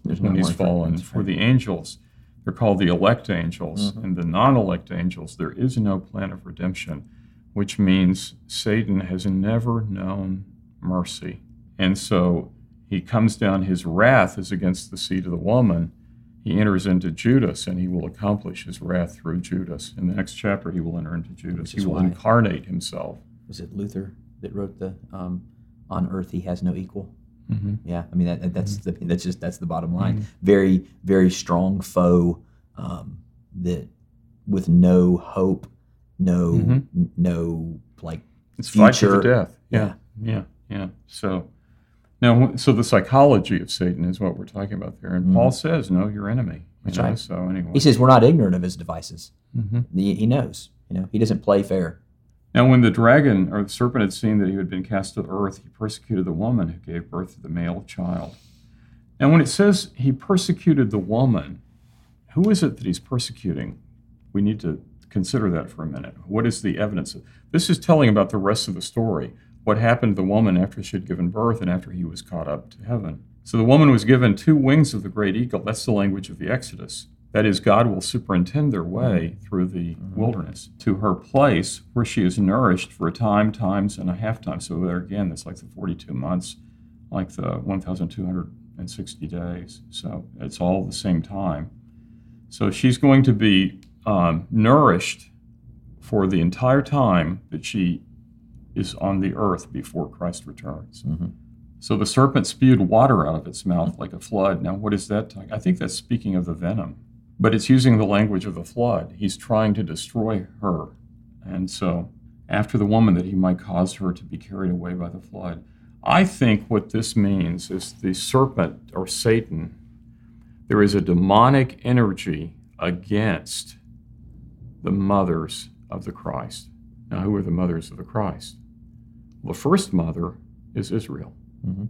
There's no he's fallen, for the angels, they're called the elect angels, mm-hmm. and the non elect angels, there is no plan of redemption, which means Satan has never known mercy. And so he comes down, his wrath is against the seed of the woman he enters into Judas and he will accomplish his wrath through Judas. In the next chapter, he will enter into Judas. He will why. incarnate himself. Was it Luther that wrote the um, "On Earth He Has No Equal"? Mm-hmm. Yeah, I mean that, that's mm-hmm. the that's just that's the bottom line. Mm-hmm. Very very strong foe um, that with no hope, no mm-hmm. n- no like it's future. fight to death. Yeah, yeah, yeah. yeah. So now, so the psychology of Satan is what we're talking about there, and mm-hmm. Paul says, "Know your enemy." That's know? right. So anyway, he says we're not ignorant of his devices. Mm-hmm. He, he, knows. You know, he doesn't play fair. Now, when the dragon or the serpent had seen that he had been cast to earth, he persecuted the woman who gave birth to the male child. Now, when it says he persecuted the woman, who is it that he's persecuting? We need to consider that for a minute. What is the evidence? This is telling about the rest of the story what happened to the woman after she had given birth and after he was caught up to heaven. So the woman was given two wings of the great eagle. That's the language of the Exodus. That is, God will superintend their way through the wilderness to her place where she is nourished for a time, times, and a half time. So there again, that's like the 42 months, like the 1,260 days. So it's all the same time. So she's going to be um, nourished for the entire time that she is on the earth before Christ returns. Mm-hmm. So the serpent spewed water out of its mouth like a flood. Now, what is that? I think that's speaking of the venom, but it's using the language of the flood. He's trying to destroy her. And so, after the woman, that he might cause her to be carried away by the flood. I think what this means is the serpent or Satan, there is a demonic energy against the mothers of the Christ. Now, who are the mothers of the Christ? The first mother is Israel. Mm-hmm.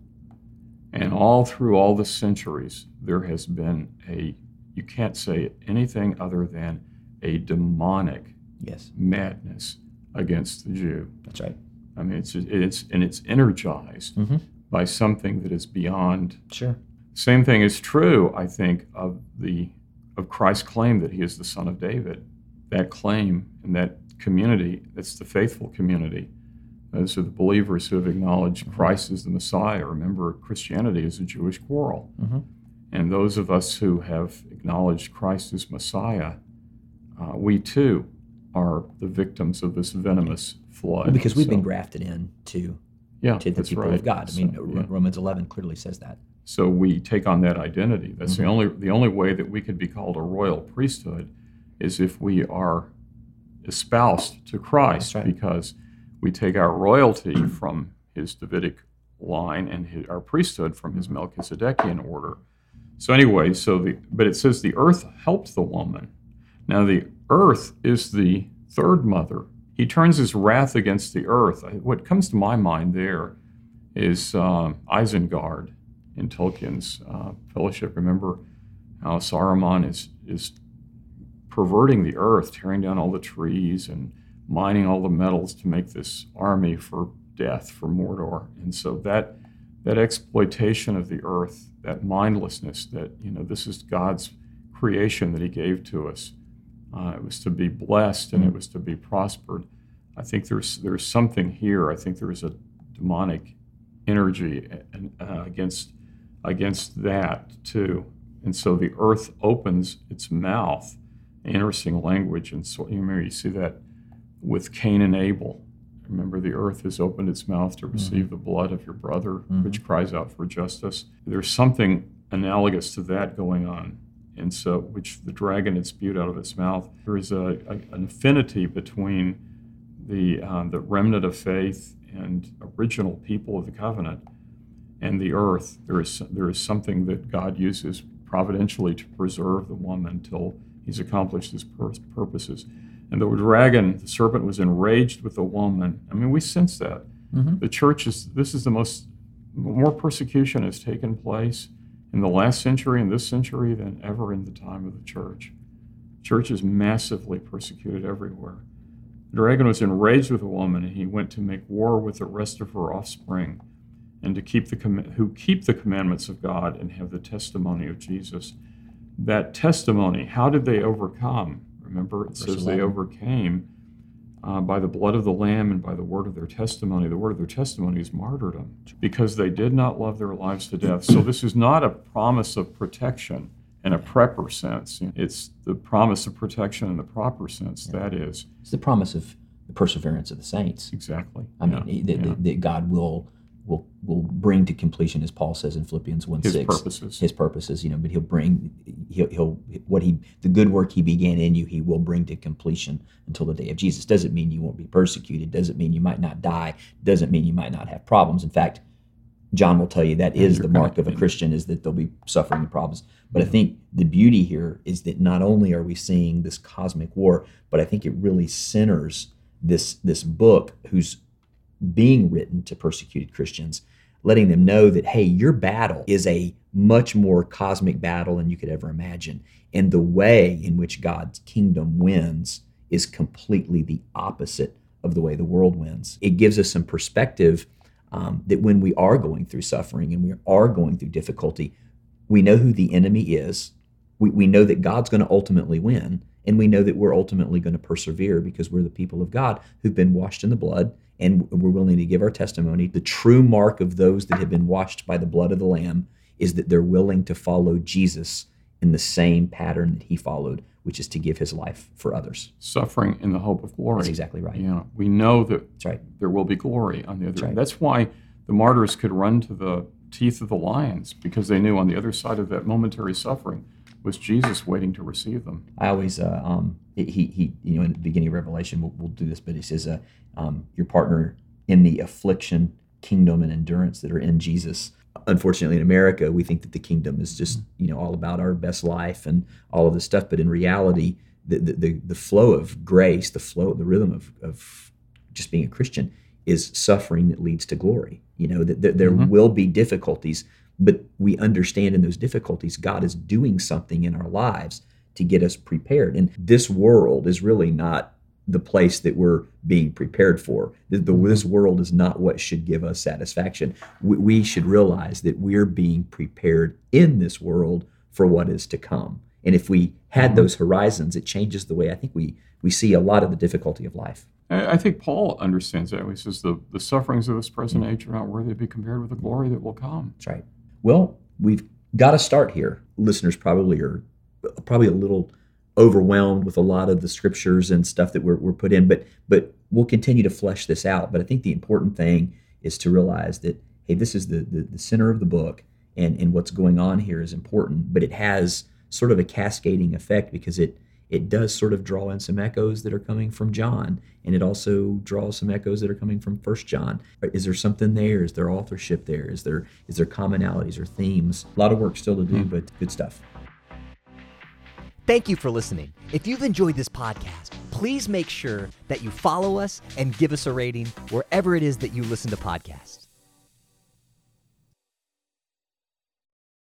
And all through all the centuries, there has been a, you can't say anything other than a demonic yes. madness against the Jew. That's right. I mean, it's, it's and it's energized mm-hmm. by something that is beyond. Sure. Same thing is true, I think, of the of Christ's claim that he is the son of David. That claim and that community, that's the faithful community, those are the believers who have acknowledged mm-hmm. Christ as the Messiah. Remember, Christianity is a Jewish quarrel. Mm-hmm. And those of us who have acknowledged Christ as Messiah, uh, we too are the victims of this venomous flood. Well, because we've so, been grafted in to, yeah, to the people right. of God. I mean, so, yeah. Romans 11 clearly says that. So we take on that identity. That's mm-hmm. the only the only way that we could be called a royal priesthood is if we are espoused to Christ, right. because we take our royalty from his Davidic line and his, our priesthood from his Melchizedekian order. So anyway, so the but it says the earth helped the woman. Now the earth is the third mother. He turns his wrath against the earth. What comes to my mind there is uh, Isengard in Tolkien's uh, Fellowship. Remember how Saruman is is perverting the earth, tearing down all the trees and mining all the metals to make this army for death for Mordor. And so that that exploitation of the earth, that mindlessness, that you know this is God's creation that He gave to us. Uh, it was to be blessed and it was to be prospered. I think there's there's something here. I think there's a demonic energy uh, against against that too. And so the earth opens its mouth. Interesting language, and so you remember you see that with Cain and Abel. Remember, the earth has opened its mouth to receive mm-hmm. the blood of your brother, mm-hmm. which cries out for justice. There's something analogous to that going on and so which the dragon had spewed out of its mouth. There is a, a an affinity between the uh, the remnant of faith and original people of the covenant and the earth. There is there is something that God uses providentially to preserve the woman until He's accomplished His pur- purposes. And the dragon, the serpent, was enraged with the woman. I mean, we sense that. Mm-hmm. The church is. This is the most more persecution has taken place in the last century and this century than ever in the time of the church. Church is massively persecuted everywhere. The dragon was enraged with the woman, and he went to make war with the rest of her offspring, and to keep the who keep the commandments of God and have the testimony of Jesus. That testimony, how did they overcome? Remember, it Verse says 11. they overcame uh, by the blood of the Lamb and by the word of their testimony. The word of their testimony is martyrdom because they did not love their lives to death. So, this is not a promise of protection in a prepper sense. It's the promise of protection in the proper sense. Yeah. That is, it's the promise of the perseverance of the saints. Exactly. I yeah. mean, that, yeah. that God will will will bring to completion, as Paul says in Philippians one his six, purposes. His purposes, you know. But he'll bring he'll, he'll what he the good work he began in you, he will bring to completion until the day of Jesus. Doesn't mean you won't be persecuted. Doesn't mean you might not die. Doesn't mean you might not have problems. In fact, John will tell you that is the mark of a Christian is that they'll be suffering and problems. But I think the beauty here is that not only are we seeing this cosmic war, but I think it really centers this this book whose being written to persecuted Christians, letting them know that, hey, your battle is a much more cosmic battle than you could ever imagine. And the way in which God's kingdom wins is completely the opposite of the way the world wins. It gives us some perspective um, that when we are going through suffering and we are going through difficulty, we know who the enemy is. We, we know that God's going to ultimately win. And we know that we're ultimately going to persevere because we're the people of God who've been washed in the blood and we're willing to give our testimony. The true mark of those that have been washed by the blood of the Lamb is that they're willing to follow Jesus in the same pattern that he followed, which is to give his life for others. Suffering in the hope of glory. That's exactly right. Yeah, we know that right. there will be glory on the other That's right. That's why the martyrs could run to the teeth of the lions because they knew on the other side of that momentary suffering was Jesus waiting to receive them. I always, uh, um, he, he, you know, in the beginning of Revelation, we'll, we'll do this, but he says, uh, um, your partner in the affliction, kingdom, and endurance that are in Jesus. Unfortunately, in America, we think that the kingdom is just, you know, all about our best life and all of this stuff. But in reality, the, the, the, flow of grace, the flow, the rhythm of, of just being a Christian is suffering that leads to glory. You know, that, that there mm-hmm. will be difficulties, but we understand in those difficulties, God is doing something in our lives to get us prepared. And this world is really not the place that we're being prepared for. The, the, this world is not what should give us satisfaction. We, we should realize that we're being prepared in this world for what is to come. And if we had mm-hmm. those horizons, it changes the way I think we, we see a lot of the difficulty of life. I think Paul understands that. He says the, the sufferings of this present mm-hmm. age are not worthy to be compared with the glory that will come. That's right. Well, we've got to start here. Listeners probably are probably a little overwhelmed with a lot of the scriptures and stuff that we're, we're put in, but but we'll continue to flesh this out. But I think the important thing is to realize that hey, this is the the, the center of the book, and and what's going on here is important, but it has sort of a cascading effect because it it does sort of draw in some echoes that are coming from John, and it also draws some echoes that are coming from First John. Is there something there? Is there authorship there? Is there is there commonalities or themes? A lot of work still to do, hmm. but good stuff. Thank you for listening. If you've enjoyed this podcast, please make sure that you follow us and give us a rating wherever it is that you listen to podcasts.